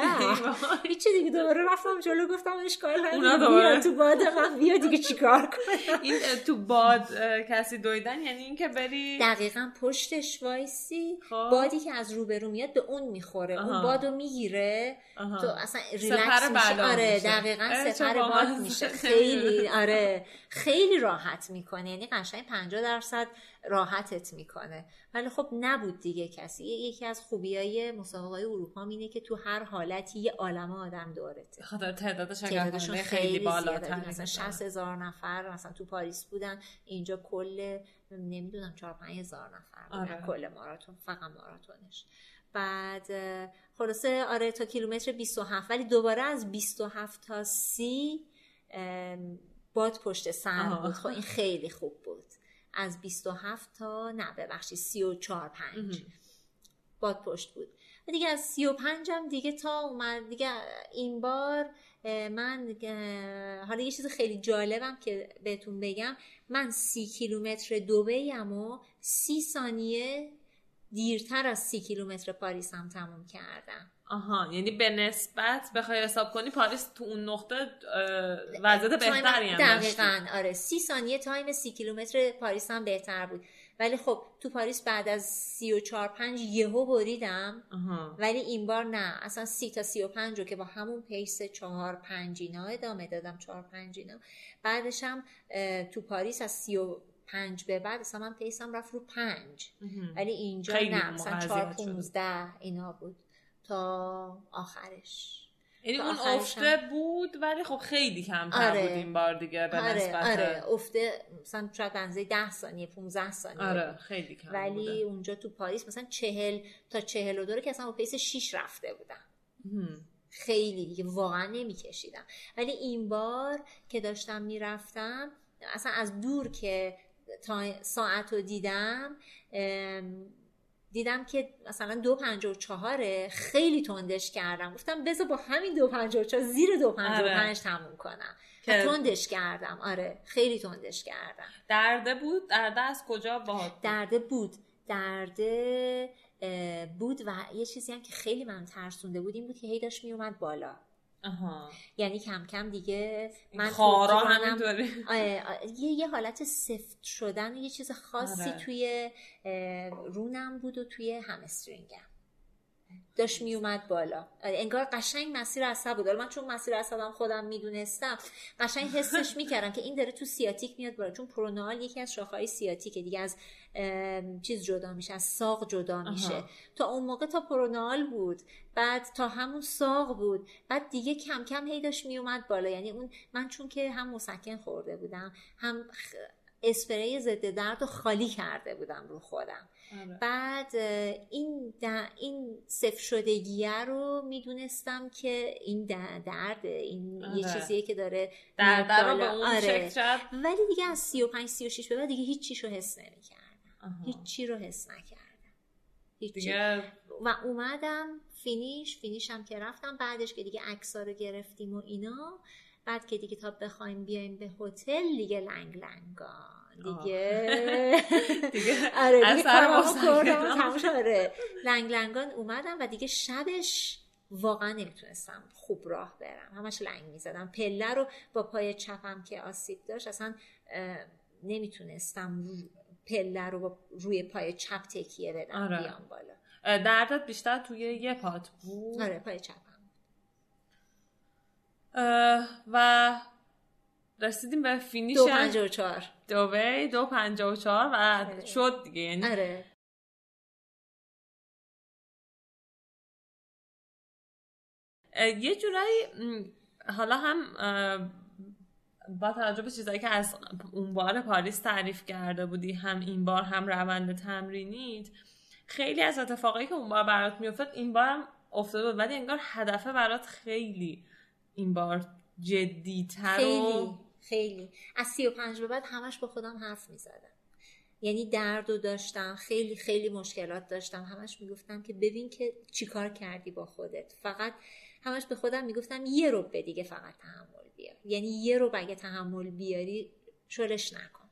[LAUGHS] هیچ دیگه. دوباره رفتم جلو گفتم اشکال بیا تو باد من بیا دیگه چیکار کنم. [LAUGHS] این تو باد کسی دویدن یعنی اینکه بری دقیقا پشتش وایسی بادی که از روبرو میاد به اون می‌خوره. اون بادو می‌گیره. تو اصلا ریلکس میشه. آره دقیقا صفر باد میشه. خیلی آره. خیلی راحت می‌کنه. یعنی قشنگ 50 درصد راحتت می‌کنه. ولی خب نبود دیگه کسی. یکی از خوبی های مسابقه اروپا اینه که تو هر حالتی یه عالم آدم دورته. خاطر تعدادشون خیلی بالاتر مثلا 60 هزار نفر مثلا تو پاریس بودن. اینجا کل نمی‌دونم 4 5 هزار نفر بودن. آره. کل ماراتون فقط ماراتونش بعد خلاصه آره تا کیلومتر 27 ولی دوباره از 27 تا 30 باد پشت سر بود. خب این خیلی خوب بود. از 27 تا نه ببخشید 34 5 باد پشت بود. و دیگه از 35 هم دیگه تا اومد. دیگه این بار من حالا یه چیز خیلی جالبم که بهتون بگم. من سی کیلومتر دوبهیم و سی ثانیه دیرتر از سی کیلومتر پاریس هم تموم کردم. آها یعنی به نسبت بخوای حساب کنی پاریس تو اون نقطه وضعیت بهتری هم دقیقا آره. سی ثانیه time سی کیلومتر پاریس هم بهتر بود. ولی خب تو پاریس بعد از سی و چار پنج یهو بریدم. ولی این بار نه. اصلا سی تا سی و پنج رو که با همون pace چهار پنج اینا ادامه دادم چهار پنج اینا. بعدش هم تو پاریس از سی و پنج به بعد اصلا من pace م رفت رو پنج. ولی اینجا نه. مثلا چهار پونزده اینا بود. تا آخرش یعنی اون افته بود ولی خب خیلی کم آره. بود این بار دیگه به آره. نسبت آره. افته مثلا شاید بنزه ده ثانیه 15 ثانیه آره. خیلی کم ولی بوده. اونجا تو پاریس مثلا چهل تا چهل و دوره که اصلا با پیس 6 رفته بودم خیلی دیگه واقعا نمیکشیدم ولی این بار که داشتم می‌رفتم اصلا از دور که تا ساعت رو دیدم دیدم که مثلا دو پنج و چهاره خیلی تندش کردم. گفتم بذار با همین دو پنج و چهار زیر دو پنج و آره. پنج تموم کنم. که... تندش کردم. آره خیلی تندش کردم. درده بود؟ درده از کجا با درده بود. درده بود و یه چیزی هم که خیلی من ترسونده بود این بود که هی داشت میومد بالا. آها. یعنی کم کم دیگه من خارا همینطوری یه یه حالت سفت شدن یه چیز خاصی آره. توی رونم بود و توی همسترینگم داشت می اومد بالا. انگار قشنگ مسیر عصب بود. من چون مسیر عصبم خودم می‌دونستم قشنگ حسش می‌کردم که این داره تو سیاتیک میاد بالا. چون پرونال یکی از شاخه‌های سیاتیکه. دیگه از چیز جدا میشه از ساق جدا میشه. تا اون موقع تا پرونال بود. بعد تا همون ساق بود. بعد دیگه کم کم هی داشت میومد بالا. یعنی اون من چون که هم مسکن خورده بودم هم اسپری ضد درد رو خالی کرده بودم رو خودم آره. بعد این این صف شدگیه رو می‌دونستم که این درد این آره. یه چیزیه که داره درد رو به اون آره. ولی دیگه از 35 36 به بعد دیگه هیچ رو حس نمی‌کردم هیچی رو حس نکردم دیگه... و اومدم فینیش فینیشم که رفتم بعدش که دیگه عکسا رو گرفتیم و اینا بعد که دیگه تا بخوایم بیایم به هتل دیگه لنگ لنگان دیگه. [LAUGHS] دیگه آره دیگه آره. لنگ لنگان اومدم و دیگه شبش واقعا نمی‌تونستم خوب راه برم. همش لنگ می‌زدم. پله رو با پای چپم که آسیب داشت اصلا نمی‌تونستم پله رو با روی پای چپ تکیه بدم آره. بیام بالا. دردت بیشتر توی یه پات بود؟ آره پای چپم. و رسیدیم به فینیش دو پنجا و چار دوبی دو پنجا و چار و آره. شد دیگه یعنی آره. یه جورایی حالا هم با توجه به چیزایی که از اون بار پاریس تعریف کرده بودی هم این بار هم روند تمرینیت خیلی از اتفاقایی که اون بار برات میافتاد این بار هم افتاده بود ولی انگار هدفه برات خیلی این بار جدیتر خیلی خیلی. از سی و پنج به بعد همش با خودم حرف می زدم یعنی درد و داشتم خیلی خیلی مشکلات داشتم. همش می‌گفتم که ببین که چیکار کردی با خودت. فقط همش به خودم می‌گفتم یه رو به دیگه فقط تحمل بیار. یعنی یه رو اگه تحمل بیاری شلش نکن.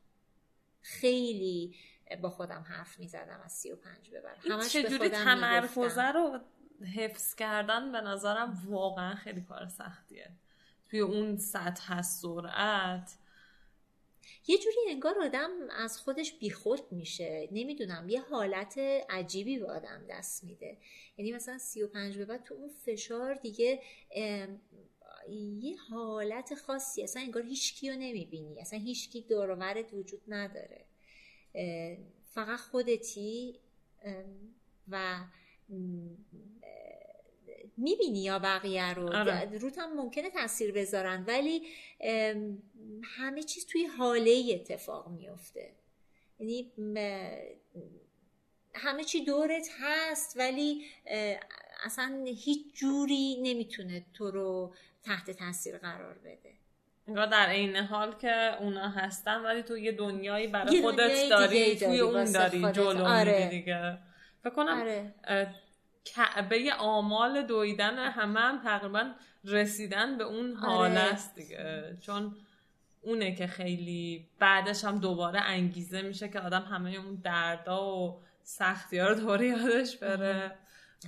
خیلی با خودم حرف می‌زدم از سی و پنج ببر همش به خودم تمرکزه رو حفظ کردن به نظرم واقعا خیلی کار سختیه. توی اون سطح از سرعت. یه جوری انگار آدم از خودش بیخود میشه. نمی‌دونم یه حالت عجیبی به آدم دست میده. یعنی مثلا سی و پنج به بعد تو اون فشار دیگه یه حالت خاصی. اصلا انگار هیچکی رو نمی‌بینی. اصلا هیچکی دورورت وجود نداره. فقط خودتی و می‌بینی یا بقیه رو؟ آره. روت هم ممکنه تاثیر بذارن ولی همه چیز توی حاله اتفاق میفته یعنی همه چی دورت هست ولی اصلا هیچ جوری نمی‌تونه تو رو تحت تاثیر قرار بده. انگار در عین حال که اونا هستن ولی تو یه دنیایی برای خودت داری توی اون داری جلو آره. دیگه. فکر کنم آره. کعبه آمال دویدن همه هم تقریبا رسیدن به اون حال آره. است دیگه. چون اونه که خیلی بعدش هم دوباره انگیزه میشه که آدم همه اون دردا و سختی ها رو دوباره یادش بره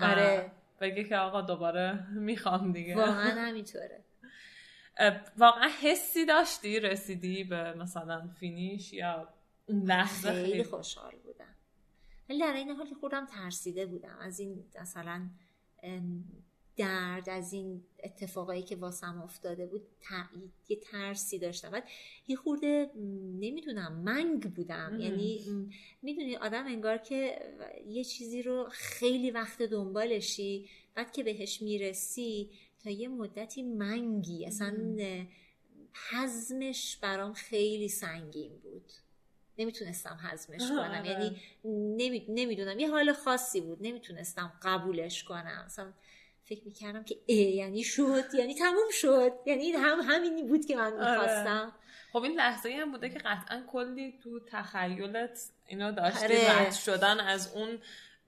آره. بگه که آقا دوباره می‌خوام دیگه. واقعا [LAUGHS] همینطوره. واقعا حسی داشتی؟ رسیدی به مثلا فینیش یا اون لحظه؟ خیلی خوشحال ولی در این حال خودم ترسیده بودم. از این مثلا درد از این اتفاقایی که واسم افتاده بود یه ترسی داشتم. بعد یه خورده نمی‌دونم منگ بودم. یعنی می‌دونی آدم انگار که یه چیزی رو خیلی وقت دنبالشی بعد که بهش می‌رسی تا یه مدتی منگی. اصلا حزمش برام خیلی سنگین بود. نمی‌تونستم حزمش کنم. یعنی نمی‌دونم یه حال خاصی بود. نمی‌تونستم قبولش کنم. اصلا فکر می‌کردم که ای یعنی شد. یعنی تموم شد. یعنی هم همینی بود که من آره. می‌خواستم. خب این لحظه هم بوده که قطعا کلی تو تخیلت اینو داشتی آره. رد شدن از اون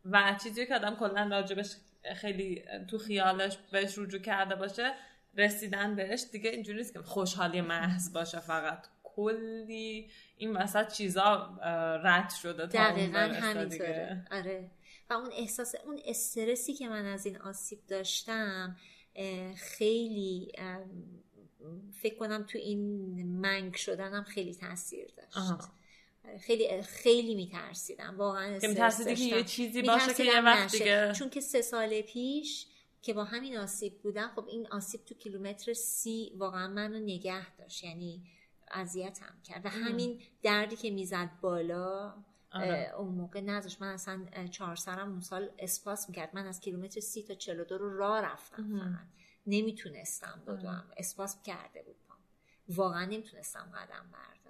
و چیزی که آدم کلا راجبش خیلی تو خیالش بهش رجوع کرده باشه رسیدن بهش. دیگه اینجوری نیست که خوشحالی محض باشه فقط. کلی این وسط چیزا رد شده تا دقیقا همینطوره. آره. و اون احساس اون استرسی که من از این آسیب داشتم خیلی فکر کنم تو این منگ شدنم خیلی تاثیر داشت. آره، خیلی خیلی میترسیدم. واقعا که یه چیزی باشه که یه وقت دیگه. چون که سه سال پیش که با همین آسیب بودم خب این آسیب تو کیلومتر سی واقعا منو نگه داشت. یعنی اذیتم کرد و همین دردی که می‌زد بالا. اون موقع نذاشت من اصلا چهار سرم اون سال اسپاس می‌کرد. من از کیلومتر سی تا چلو دو رو راه رفتم فقط. نمی‌تونستم بدوم اسپاس کرده بود واقعا نمی‌تونستم قدم بردارم.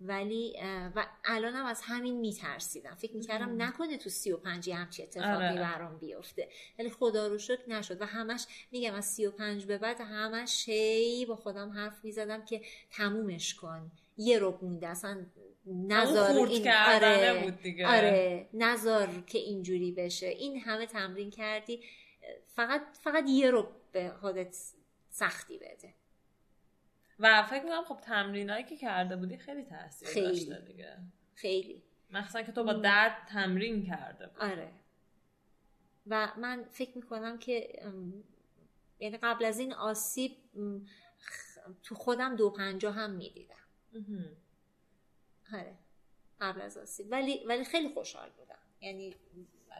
ولی و الانم از همین میترسیدم. فکر می‌کردم نکنه تو سی و پنجی همچی اتفاقی آره. برام بیفته. ولی خدا رو شکر نشد. و همش میگم از سی و پنج به بعد همش هی با خودم حرف می‌زدم که تمومش کن. یه رو مونده. اصلا نظر این آره. بود دیگه. آره. نظر که اینجوری بشه. این همه تمرین کردی. فقط فقط یه رو به خودت سختی بده. و فکر می‌کنم خب تمرینایی که کرده بودی خیلی تاثیر خیلی. داشته دیگه. خیلی. مخصوصا که تو با درد تمرین کرده بود. آره. و من فکر می‌کنم که یعنی قبل از این آسیب تو خودم دو پنجا هم می‌دیدم. آره. قبل از آسیب. ولی ولی خیلی خوشحال بودم. یعنی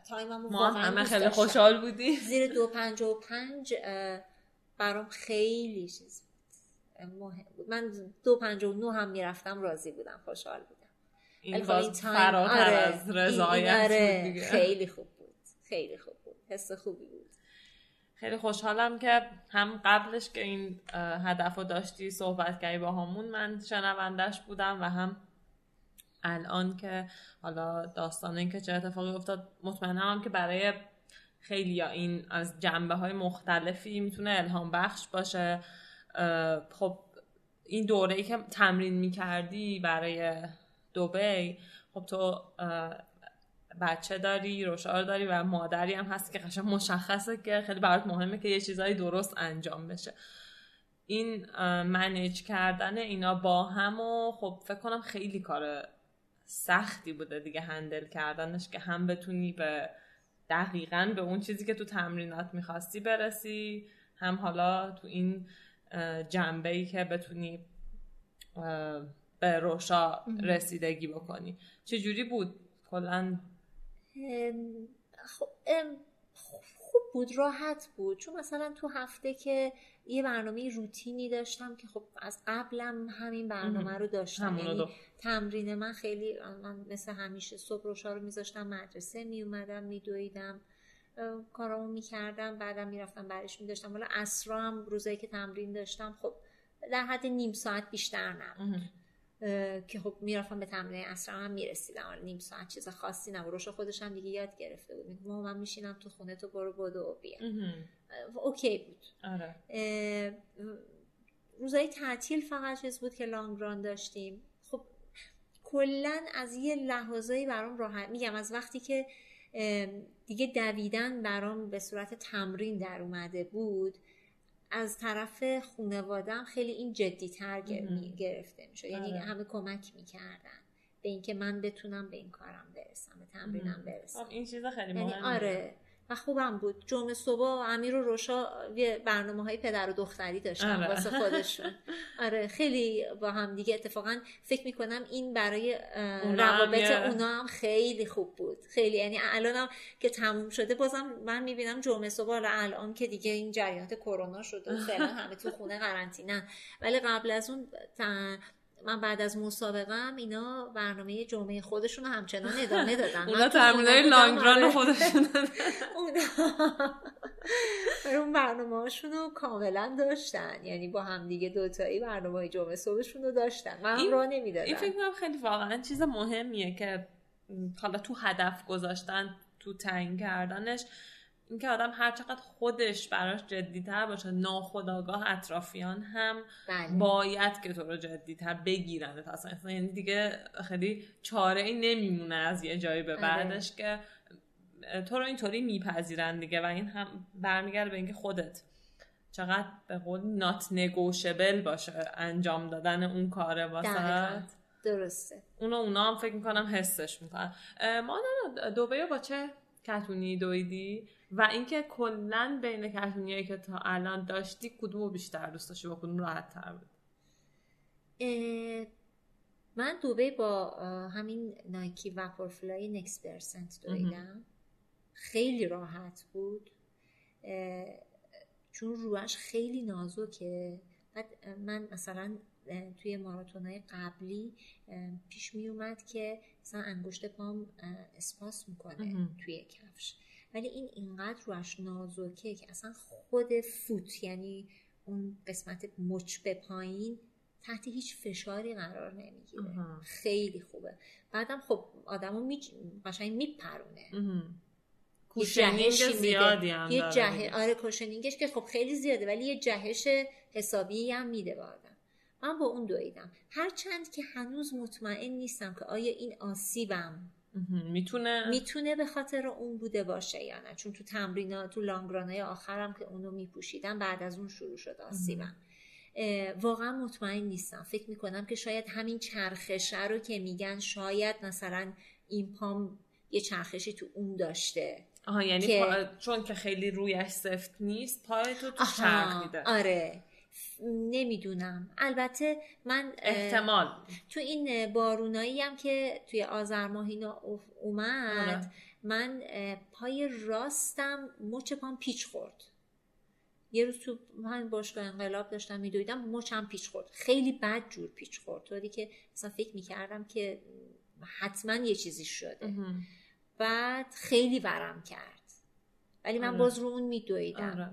تایممو ما همه خیلی خوشحال بودی زیر دو پنج و پنج برام خیلی چیز مهم بود من دو پنج و نو هم می‌رفتم راضی بودم خوشحال بودم. این باز فراتر آره از رضایت آره خیلی خوب بود خیلی خوب بود حس خوبی بود. خیلی خوشحالم که هم قبلش که این هدف رو داشتی صحبت کردی با همون من شنوندش بودم و هم الان که حالا داستان این که چه اتفاقی افتاد مطمئنم هم که برای خیلی یا این از جنبه های مختلفی می‌تونه الهام بخش باشه. خب این دوره ای که تمرین می‌کردی برای دوبی خب تو بچه داری روشار داری و مادری هم هست که قشنگ مشخصه که خیلی برات مهمه که یه چیزایی درست انجام بشه. این منیج کردن اینا با هم و خب فکر کنم خیلی کار سختی بوده دیگه هندل کردنش که هم بتونی به دقیقا به اون چیزی که تو تمرینات می‌خواستی برسی هم حالا تو این جنبه ای که بتونی به روشا رسیدگی بکنی. چجوری بود؟ کلا خب خوب بود راحت بود. چون مثلا تو هفته که یه برنامه روتینی داشتم که خب از قبلم همین برنامه رو داشتم. یعنی تمرین من خیلی من مثل همیشه صبح روشا رو میذاشتم مدرسه میومدم میدویدم. کارامو می‌کردم بعدم می‌رفتم برش میداشتم. حالا اسرا هم روزایی که تمرین داشتم خب در حد نیم ساعت بیشتر نبود. که خب می‌رفتم به تمرین اصلا هم می‌رسیدم. نیم ساعت چیز خاصی نبود. روش خودش هم دیگه یاد گرفته بود ما من میشینم تو خونه تو برو بدو و بیا. اوکی بود. آره. روزای تعطیل فقط چیز بود که لانگ ران داشتیم. خب کلا از یه لحاظایی برام راحت میگم از وقتی که دیگه دویدن برام به صورت تمرین در اومده بود از طرف خانوادم خیلی این جدی تر گرفته میشه یعنی آره. همه کمک می‌کردن به اینکه من بتونم به این کارم برسم به تمرینم برسم. خب، این چیز خیلی یعنی مهمه. آره. و خوبم بود. جمعه صبح امیر و روشا یه برنامه های پدر و دختری داشتن آره. واسه خودشون. آره خیلی با هم دیگه اتفاقا فکر می‌کنم این برای روابط اونا هم خیلی خوب بود. خیلی یعنی الانم که تموم شده بازم من می‌بینم جمعه صبح الان که دیگه این جریانات کرونا شده فعلا همه تو خونه قرنطینه. ولی قبل از اون من بعد از مسابقه اینا برنامه جمعه خودشون رو همچنان ادامه [LAUGHS] دادن. اونا تمرینای لانگران آره. خودشون [LAUGHS] [LAUGHS] اون برنامه هاشون رو کاملا داشتن. یعنی با هم دیگه دوتایی برنامه جمعه صبحشون رو داشتن. من هم راه نمی‌دادم. این فکر کنم خیلی واقعا چیز مهمیه که حالا تو هدف گذاشتن تو تعیین کردنش اینکه آدم هر چقدر خودش براش جدیتر باشه ناخداگاه اطرافیان هم بله. باید که تو رو جدیتر بگیرن اصلا یعنی دیگه خیلی چاره ای نمیمونه از یه جایی به آره. بعدش که تو رو اینطوری میپذیرن دیگه و این هم برمیگرده به اینکه خودت چقدر به قول نات نگوشبل باشه انجام دادن اون کاره واسه. درسته. اونو اونا هم فکر می‌کنم حسش می‌کنن. ما دوبه با چه کتونی دویدی و اینکه کلا بین کتونیایی که تا الان داشتی کدومو بیشتر دوست داشتی و کدوم راحت تر بود من دوبه با همین نایکی وپورفلای نکس پرسنت دویدم. خیلی راحت بود. چون روش خیلی نازکه. بعد من مثلا توی ماراتونای قبلی پیش می اومد که مثلا انگشت پام اسپاسم می‌کنه توی کفش. ولی این اینقدر روش نازکه که اصلا خود فوت یعنی اون قسمت مچ به پایین تحت هیچ فشاری قرار نمی‌گیره. خیلی خوبه. بعدم خب آدمو می قشنگ میپرونه. cushioning زیادی هم یه جه... آره کوشنینگش که خب خیلی زیاده ولی یه جهش حسابی هم میده آدم من با اون دویدم. هرچند که هنوز مطمئن نیستم که آیا این آسیبم می‌تونه می‌تونه به خاطر اون بوده باشه یا نه. چون تو تمرین تو لانگرانای آخرم که اونو میپوشیدم بعد از اون شروع شد آسیبم. واقعا مطمئن نیستم. فکر می‌کنم که شاید همین چرخشه رو که میگن شاید مثلا این پام یه چرخشی تو اون داشته. آها یعنی که... چون که خیلی رویش سفت نیست پای تو تو چرخ میده. آره. نمی‌دونم. البته من احتمال. تو این بارونایی هم که توی آذر ماهینا اومد آره. من پای راستم مچ پام پیچ خورد. یه روز تو من باشگاه انقلاب داشتم میدویدم مچم پیچ خورد. خیلی بد جور پیچ خورد. طوری که مثلا فکر می‌کردم که حتما یه چیزی شده. بعد خیلی ورم کرد. ولی من آره. باز رو اون میدویدم. آره.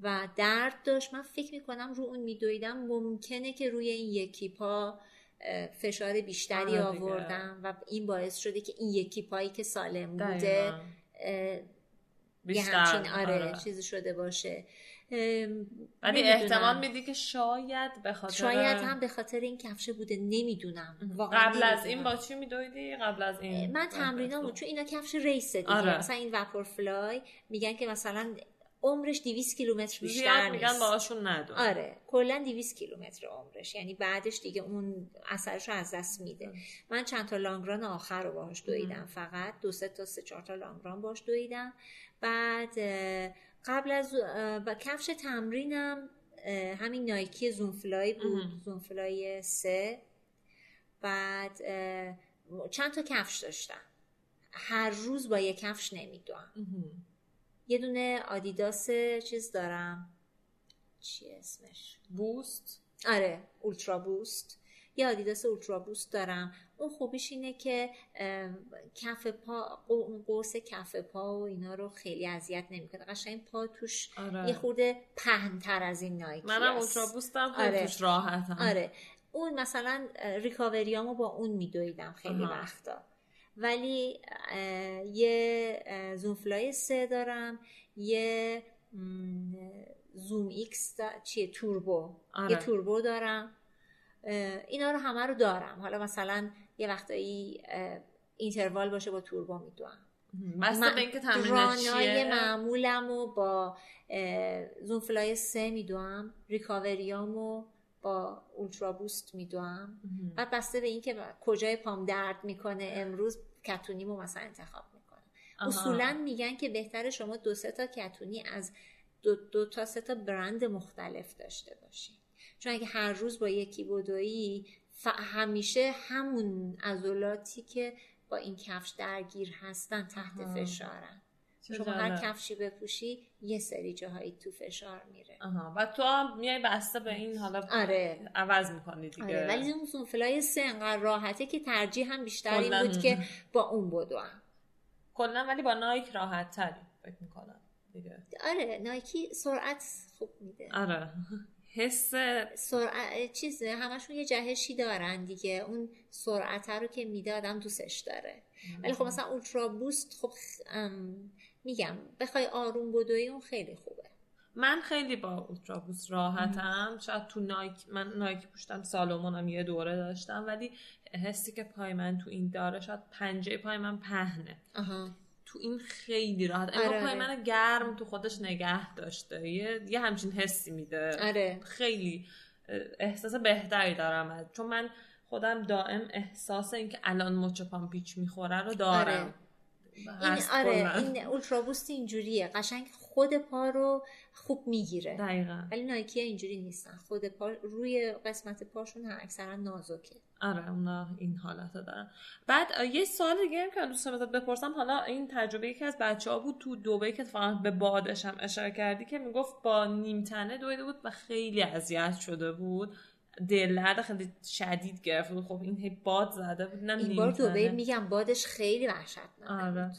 و درد داشت. من فکر می‌کنم رو اون میدویدم. ممکنه که روی این یکی پا فشار بیشتری آوردم و این باعث شده که این یکی پایی که سالم بوده یه همچین آره, آره. چیزی شده باشه. ولی احتمال میدی که شاید به خاطر شاید هم به خاطر این کفشه بوده نمی‌دونم. قبل از این با چی میدویدی؟ قبل از این من تمرینامو چون اینا کفش ریسه دیگه. آره. مثلا این وپور فلای میگن که مثلا عمرش 200 کیلومتر بیشتر نیست. میگن باهاشون ندو آره کلا 200 کیلومتر عمرش. یعنی بعدش دیگه اون اثرش رو از دست میده. من چند تا لانگران آخر رو باهاش دویدم فقط. دو سه تا سه چهار تا لانگران باهاش دویدم. بعد قبل از با کفش تمرینم همین نایکی زونفلای بود. زونفلای سه. بعد چند تا کفش داشتم. هر روز با یه کفش نمیدوم یه دونه آدیداس چیز دارم. چی اسمش؟ بوست؟ آره اولترا بوست. یه آدیداس اولترا بوست دارم. اون خوبیش اینه که کف پا قرص کف پا و اینا رو خیلی اذیت نمی‌کنه. قشنگ پا توش آره. یه خورده پهنتر از این نایکی منم اولترا بوستم آره. توش راحتم. آره. اون مثلا recovery امو با اون میدویدم خیلی. وقتا. ولی یه Zoom Fly سه دارم یه ZoomX چیه؟ Turbo. آره. یه Turbo دارم. اینا رو همه رو دارم. حالا مثلا یه وقتایی interval باشه با Turbo میدوام مثلا به اینکه run ای معمولم و با زوم فلای سه میدوام ریکاوریامو با اولترا بوست میدوام بعد بسته به اینکه کجای پام درد می‌کنه امروز کتونیمو مثلا انتخاب می‌کنم. اصولا میگن که بهتر شما دو سه تا کتونی از دو, دو تا سه تا برند مختلف داشته باشین چون اگه هر روز با یکی بدویی همیشه همون عضلاتی که با این کفش درگیر هستن تحت فشارن. شما هر کفشی بپوشی یه سری جاهایی تو فشار میره. آها. و تو هم میای بسته به این حالا آره. عوض می‌کنی دیگه. آره. ولی اون سونفلای سه انقدر راحته که ترجیح هم بیشتر این بود که با اون بدوم. کلا ولی با نایک راحت تری فکر می‌کنم دیگه. آره. نایکی سرعت خوب میده. آره. حس سرعت چیز همشون یه جهشی دارن دیگه. اون سرعت رو که میده آدم دوستش داره. ولی خب مثلا اولترا بوست خب میگم بخوای آروم بدوی اون خیلی خوبه. من خیلی با اولترا بوست راحتم شاید تو نایک من نایک پوشتم سالومونم یه دوره داشتم ولی حسی که پای من تو این داره شاید پنجه پای من پهنه. تو این خیلی راحت. آره. پای من گرم تو خودش نگه داشته. یه, یه همچین حسی میده. آره. خیلی احساس بهتری دارم چون من خودم دائم احساس اینکه الان مچ پام پیچ می‌خوره رو دارم. آره. این آره این اولترا بوست اینجوریه. قشنگ خود پا رو خوب می‌گیره. دقیقا. ولی نایکی اینجوری نیستن. خود پا روی قسمت پاشون اکثرا نازکه. آره اونا این حالت دارن. بعد یه سوال دیگه هم که دوست ازت بپرسم. حالا این تجربه یکی از بچه ها بود تو دوبه که فقط به بادش هم اشاره کردی که می‌گفت با نیمتنه دویده بود و خیلی اذیت شده بود. دل خیلی شدید گرفت. بود خب این هی باد زده بود این باد دوبی میگم بادش خیلی وحشتناک آره.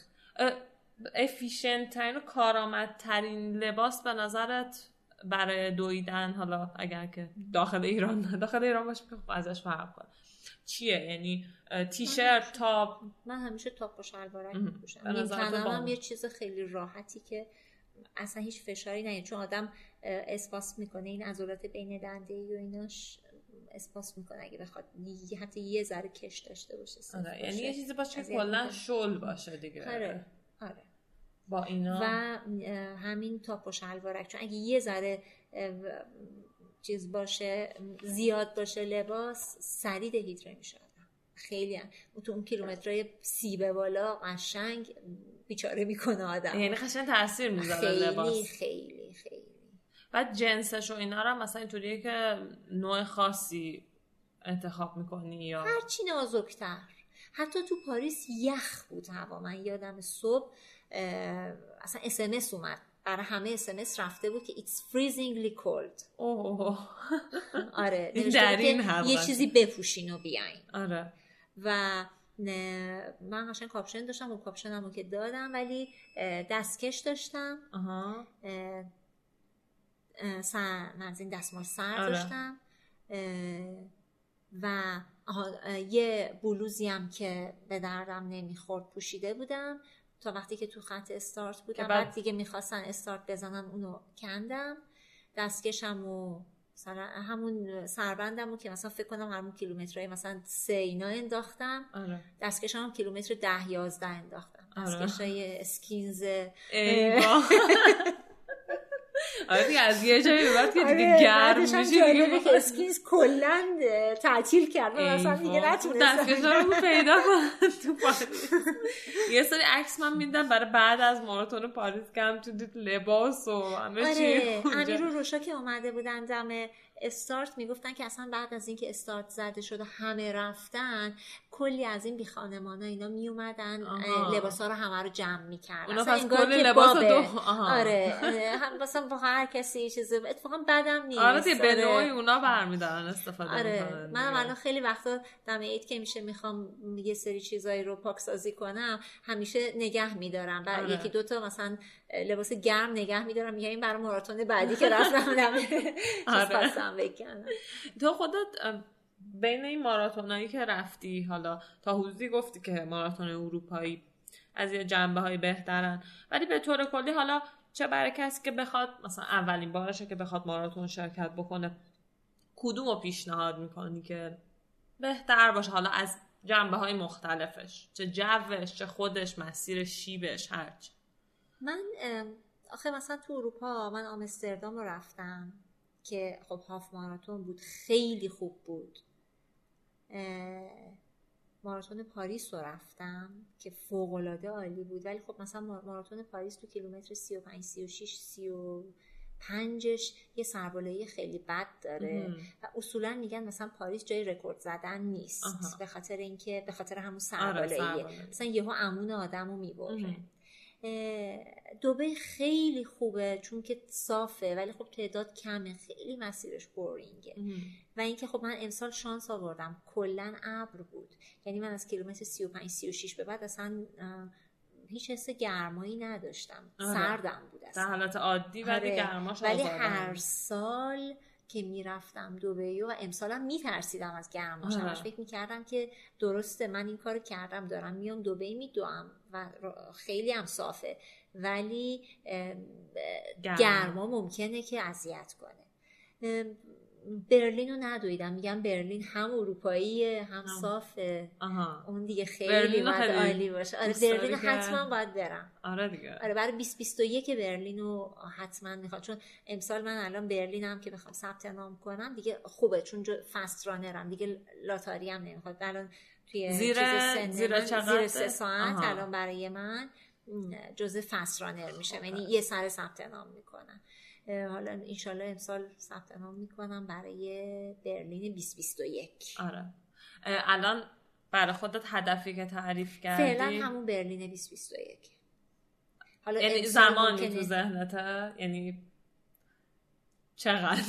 efficient ترین و کارآمدترین لباس به نظرت برای دویدن حالا اگر که داخل ایران داخل ایران باشه خب ازش فرق کنه. چیه؟ یعنی تیشرت تاپ؟ من همیشه تاپ و شلوارک میپوشم. هم یه چیز خیلی راحتی که اصلا هیچ فشاری نه چون آدم اسپاس می‌کنه این عضلات بین دنده ای و ایناش. اسپاس می‌کنه اگه بخواد حتی یه ذره کش داشته باشه آره یعنی یه چیزی باشه که کلا شل باشه دیگه. آره آره. با اینا. و همین تاپ و شلوارک. چون اگه یه ذره چیز باشه زیاد باشه لباس سریع دهیدره میشه خیلی هم. تو اون کیلومترهای سی به بالا قشنگ بیچاره می‌کنه آدم. یعنی قشنگ تاثیر می‌ذاره لباس. خیلی خیلی خیلی. بعد جنسش و اینا رو مثلا اینطوریه که نوع خاصی انتخاب می‌کنی یا هرچی نازکتر. حتی تو پاریس یخ بود هوا. من یادم صبح اصلا اسمس اومد. برای همه اسمس رفته بود که it's freezingly cold. اوه. آره [LAUGHS] در این یه چیزی بپوشین و بیاین. آره. و من قشنگ کاپشن داشتم و کاپشنمو که دادم ولی دستکش داشتم. آها. سر من از این دستمال سر آره. داشتم. و یه بلوزی هم که به دردم نمی‌خورد پوشیده بودم. تا وقتی که تو خط استارت بودم بعد دیگه می‌خواستن استارت بزنن اونو کندم. دستکشم و همون سربندم که مثلا فکر کنم همون کیلومترهای مثلا سه اینا انداختم. آره. دستکشم هم کیلومتر ده یازده انداختم. آره. دستکشای Skins. [LAUGHS] آره دیگه از یه جایی بعد که دیگه آره، گرم میشه دیگه که Skins کلا تعطیل کرد مثلا دیگه نتونست. رو پیدا کن تو پاریس. یه سری عکس من میدم برای بعد از ماراتون پاریس کم تو دید لباس و همه چی امیر رو روشا که اومده بودن دم استارت می‌گفتن که اصلا بعد از اینکه استارت زده شد و همه رفتن کلی از این بی خانمان ها اینا می اومدن لباس ها رو همه رو جمع می‌کردن. اونا پس کلی لباس دو آره هم مثلا با هر کسی چیز اتفاقا بدم نیست. آره دیگه به نوعی اونا برمیدارن استفاده آره. من الان خیلی وقتا دم عید که میشه می‌خوام یه سری چیزایی رو پاکسازی کنم همیشه نگه میدارم. و آره. یکی دوتا مثلا لباس گرم نگه میدارم. میگم این برای ماراتون بعدی که رفتم [LAUGHS] آره. تو خودت بین این ماراتونایی که رفتی حالا تا حدودی گفتی که ماراتون اروپایی از یه جنبه های بهترن ولی به طور کلی حالا چه برای کسی که بخواد مثلا اولین بارشه که بخواد ماراتون شرکت بکنه کدوم رو پیشنهاد می‌کنی که بهتر باشه؟ حالا از جنبه های مختلفش چه جوش چه خودش مسیر شیبش هرچی. من آخه مثلا تو اروپا من آمستردام رو رفتم که خب half ماراتون بود خیلی خوب بود. ماراتون پاریس رو رفتم که فوق العاده عالی بود. ولی خب مثلا ماراتون پاریس تو کیلومتر 35 36 35ش یه سربالایی خیلی بد داره و اصولا میگن مثلا پاریس جای رکورد زدن نیست به خاطر اینکه به خاطر همون آره، سربالاییه مثلا یهو امون آدمو می‌بره. دوبه خیلی خوبه چون که صافه ولی خب تعداد کمه خیلی مسیرش بورینگه و اینکه خب من امسال شانس آوردم کلا ابر بود. یعنی من از کیلومتر 35 36 به بعد اصلا هیچ حس گرمایی نداشتم. آره. سردم بود در حالت عادی ولی آره. گرماش ولی هر سال که می‌رفتم دوبه و امسالم میترسیدم از گرماش همش فکر می‌کردم که درسته من این کار کردم دارم میام دوبه میدوام و خیلی هم صافه. ولی گرما ممکنه که اذیت کنه. برلین رو ندویدم. میگم برلین هم اروپاییه هم صافه. اون دیگه خیلی باید عالی باشه. آره برلین حتما باید برم. آره دیگه. آره برای 2021 برلین رو حتما می‌خواد چون امسال من الان برلینم که بخوام ثبت نام کنم دیگه خوبه. چون فست رانرم دیگه لاتاری هم نمی‌خواد. الان توی زیر زیر, زیر سه ساعت الان برای من جزء فست رانر میشه یعنی یه سر ثبت نام می‌کنم. حالا انشالله امسال ثبت نام می‌کنم برای برلین 2021 آره. الان برای خودت هدفی که تعریف کردی؟ فعلا همون برلین 2021 حالا یعنی زمانی تو ذهنته؟ یعنی چقدر؟ [LAUGHS]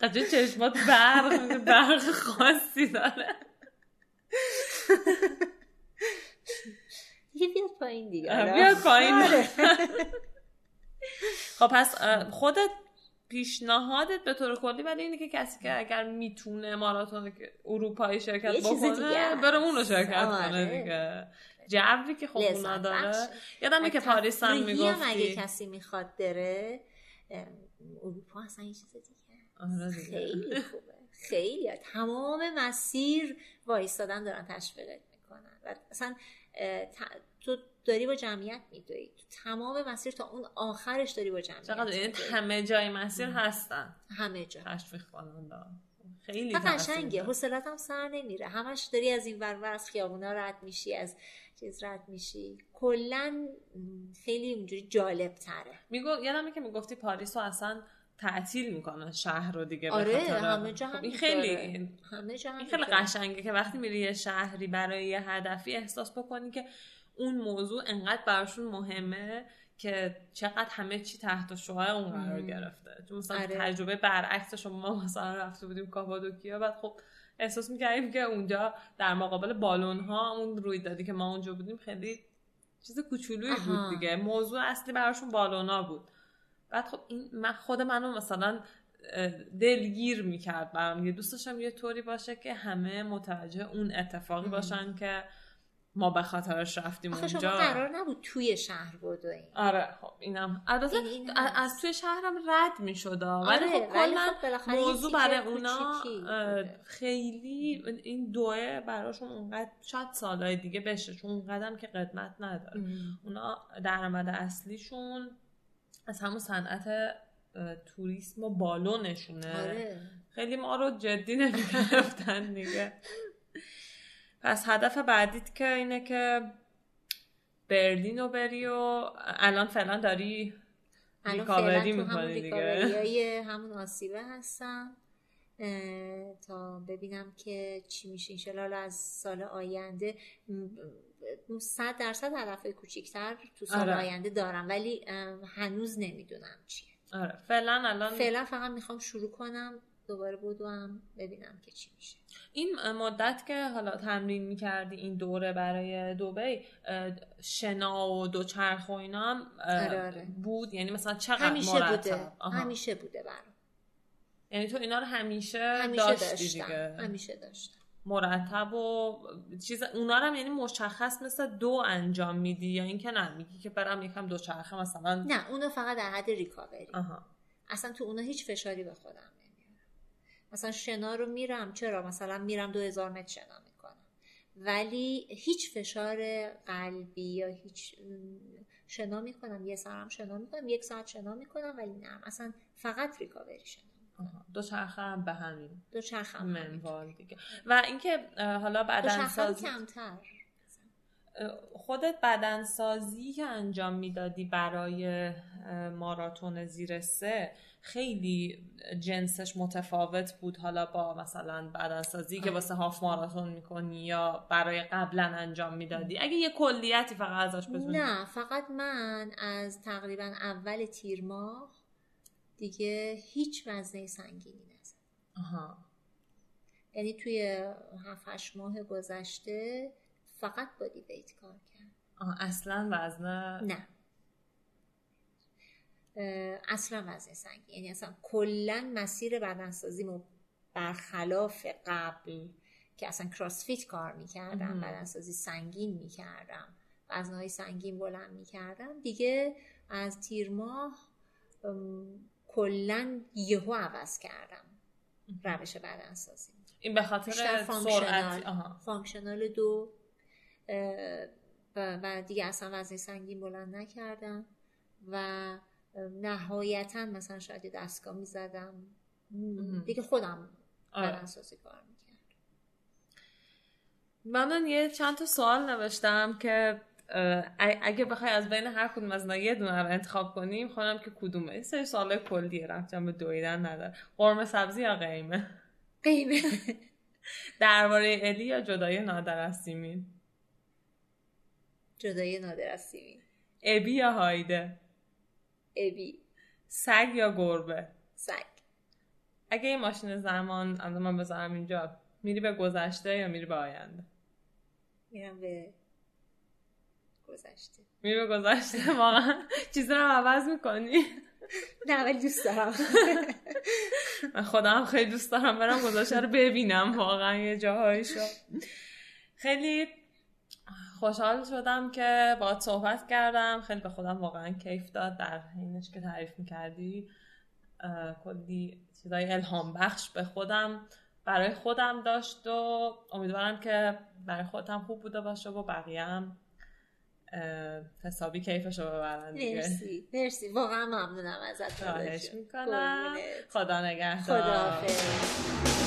قدر چشمات برق برق خاصی داره. یه بیاد پایین دیگه بیاد پایین. آره. [LAUGHS] خب پس خودت پیشنهادت به طور کلی ولی اینه که کسی که اگر می‌تونه ماراتون اروپایی شرکت بکنه بره اون رو شرکت آره. کنه دیگه. جوی که خب اونا داره. یادمه که پاریس هم می‌گفتی. اگه کسی می‌خواد بره اروپا اصلا یه چیز دیگه آره خیلی خوبه. خیلی. تمام مسیر وایستادن دارن تشویقت می‌کنن. و اصلا تو داری با جمعیت میدوی. تو تمام مسیر تا اون آخرش داری با جمعیت چقدر این همه جای مسیر هستن. همه جا. تشویق خیلی قشنگه. حوصلت هم سر نمیره. همش داری از این ور از خیابونا رد میشی از چیز رد میشی. کلا خیلی اونجوری جالب تره میگو یادمه که می‌گفتی پاریس رو اصلا تعطیل می‌کنن شهر رو دیگه آره همه جا خب این خیلی همه جا این خیلی قشنگه که وقتی میری یه شهری برای یه هدفی احساس بکنی که اون موضوع انقدر براشون مهمه که چقدر همه چی تحت شعاع اون قرار گرفته. چون مثلا آره. تجربه برعکس شما ما مثلا رفته بودیم کاپادوکیا بعد خب احساس می‌کردیم که اونجا در مقابل بالون ها اون روی دادی که ما اونجا بودیم خیلی چیز کوچولویی بود دیگه. موضوع اصلی براشون بالونا بود. بعد خب این من خود منو مثلا دلگیر می‌کرد برام یه دوست داشتم یه طوری باشه که همه متوجه اون اتفاقی باشن که ما به خاطرش رفتیم اونجا شما قرار نبود توی شهر این آره خب اینم. از, این از توی شهرم رد می شد ولی آره، خب کلا خب موضوع برای اونا خیلی این دوه براشون اونقدر شاید سالهای دیگه بشه چون اونقدر که قدمت نداره. ام. اونا درآمد اصلیشون از همون صنعت توریسم و بالونشونه. آره. خیلی ما رو جدی نمی‌گرفتن دیگه. [LAUGHS] پس هدف بعدیت که اینه که برلین رو بری و الان فعلا داری ریکاوری می‌کنی دیگه. همون آسیبه هستم. تا ببینم که چی میشه. انشالله از سال آینده صد درصد هدف کوچیکتر تو سال آره. آینده دارم ولی هنوز نمی‌دونم چیه. آره. فعلا الان فعلا فقط می‌خوام شروع کنم دوباره بدوم ببینم که چی میشه. این مدت که حالا تمرین می‌کردی این دوره برای دوبی شنا و دوچرخ و اینا هم آره آره. بود؟ یعنی مثلا چقدر همیشه مرتب؟ بوده. همیشه بوده برام. یعنی تو اینا رو همیشه, همیشه داشتی داشتم. دیگه؟ همیشه داشتم. مرتب و چیز اونا رو هم یعنی مشخص مثل دو انجام میدی یا اینکه نه میگی که برم یکم دوچرخه مثلا؟ نه اونو فقط در حد ریکاوری. اصلا تو اونا هیچ فشاری به خودم مثلا شنا رو میرم. چرا؟ مثلا میرم دو هزار متر شنا می‌کنم. ولی هیچ فشار قلبی یا هیچ شنا می‌کنم. یه سرم شنا می‌کنم یک ساعت شنا می‌کنم ولی نه. اصلا فقط ریکاوری شنا دو چرخه هم به همین دو چرخه هم منوال دیگه. و اینکه حالا بعدن سازی کمتر. خودت بدنسازی که انجام می‌دادی برای ماراتون زیر سه خیلی جنسش متفاوت بود. حالا با مثلا بدنسازی که واسه هاف ماراتون می‌کنی یا برای قبلا انجام می‌دادی. اگه یه کلیتی فقط ازش بتونی. نه فقط من از تقریبا اول تیر ماه دیگه هیچ وزنه سنگینی نزد آها. یعنی توی هفت ماه گذشته فقط بادی ویت کار کرد. آه اصلا وزنه نه. اصلا وزن سنگین یعنی اصلا کلا مسیر بدنسازیمو برخلاف قبل که اصلا کراسفیت کار می‌کردم بدنسازی سنگین می‌کردم وزنهای سنگین بلند می‌کردم. دیگه از تیر ماه کلا یهو عوض کردم روش بدنسازی. این به خاطر سرعت functional دو و دیگه اصلا وزن سنگین بلند نکردم و نهایتا مثلا شاید دستگاه می‌زدم. دیگه خودم آره. بدنسازی کار می‌کرد من یه چند تا سوال نوشتم که اگه بخوای از بین هر کدوم از یه دونه رو انتخاب کنیم خواهم که کدومه؟ این سری سوال کلیه رفتم به دویدن نداره قرمه سبزی یا قیمه؟ قیمه. [LAUGHS] درباره الی یا جدای نادر از سیمین؟ جدای نادر از سیمین ابی یا هایده؟ ابی. سگ یا گربه؟ سگ. اگه یه ماشین زمان اما من بذارم اینجا میری به گذشته یا میری به آینده؟ میرم به گذشته. میری به گذشته واقعا. چیزا رو عوض می‌کنی. نه ولی دوست دارم. من خودم خیلی دوست دارم برم گذشته رو ببینم واقعا یه جاهایشو خیلی خوشحال شدم که باید صحبت کردم. خیلی به خودم واقعا کیف داد در حینش که تعریف می‌کردی. کلی چیزای الهام بخش به خودم برای خودم داشت و امیدوارم که برای خودم خوب بوده باشه و بقیه هم حسابی کیفش رو ببرن مرسی. مرسی. واقعا ممنونم ازت خواهش می‌کنم. خدا نگهدار. خدا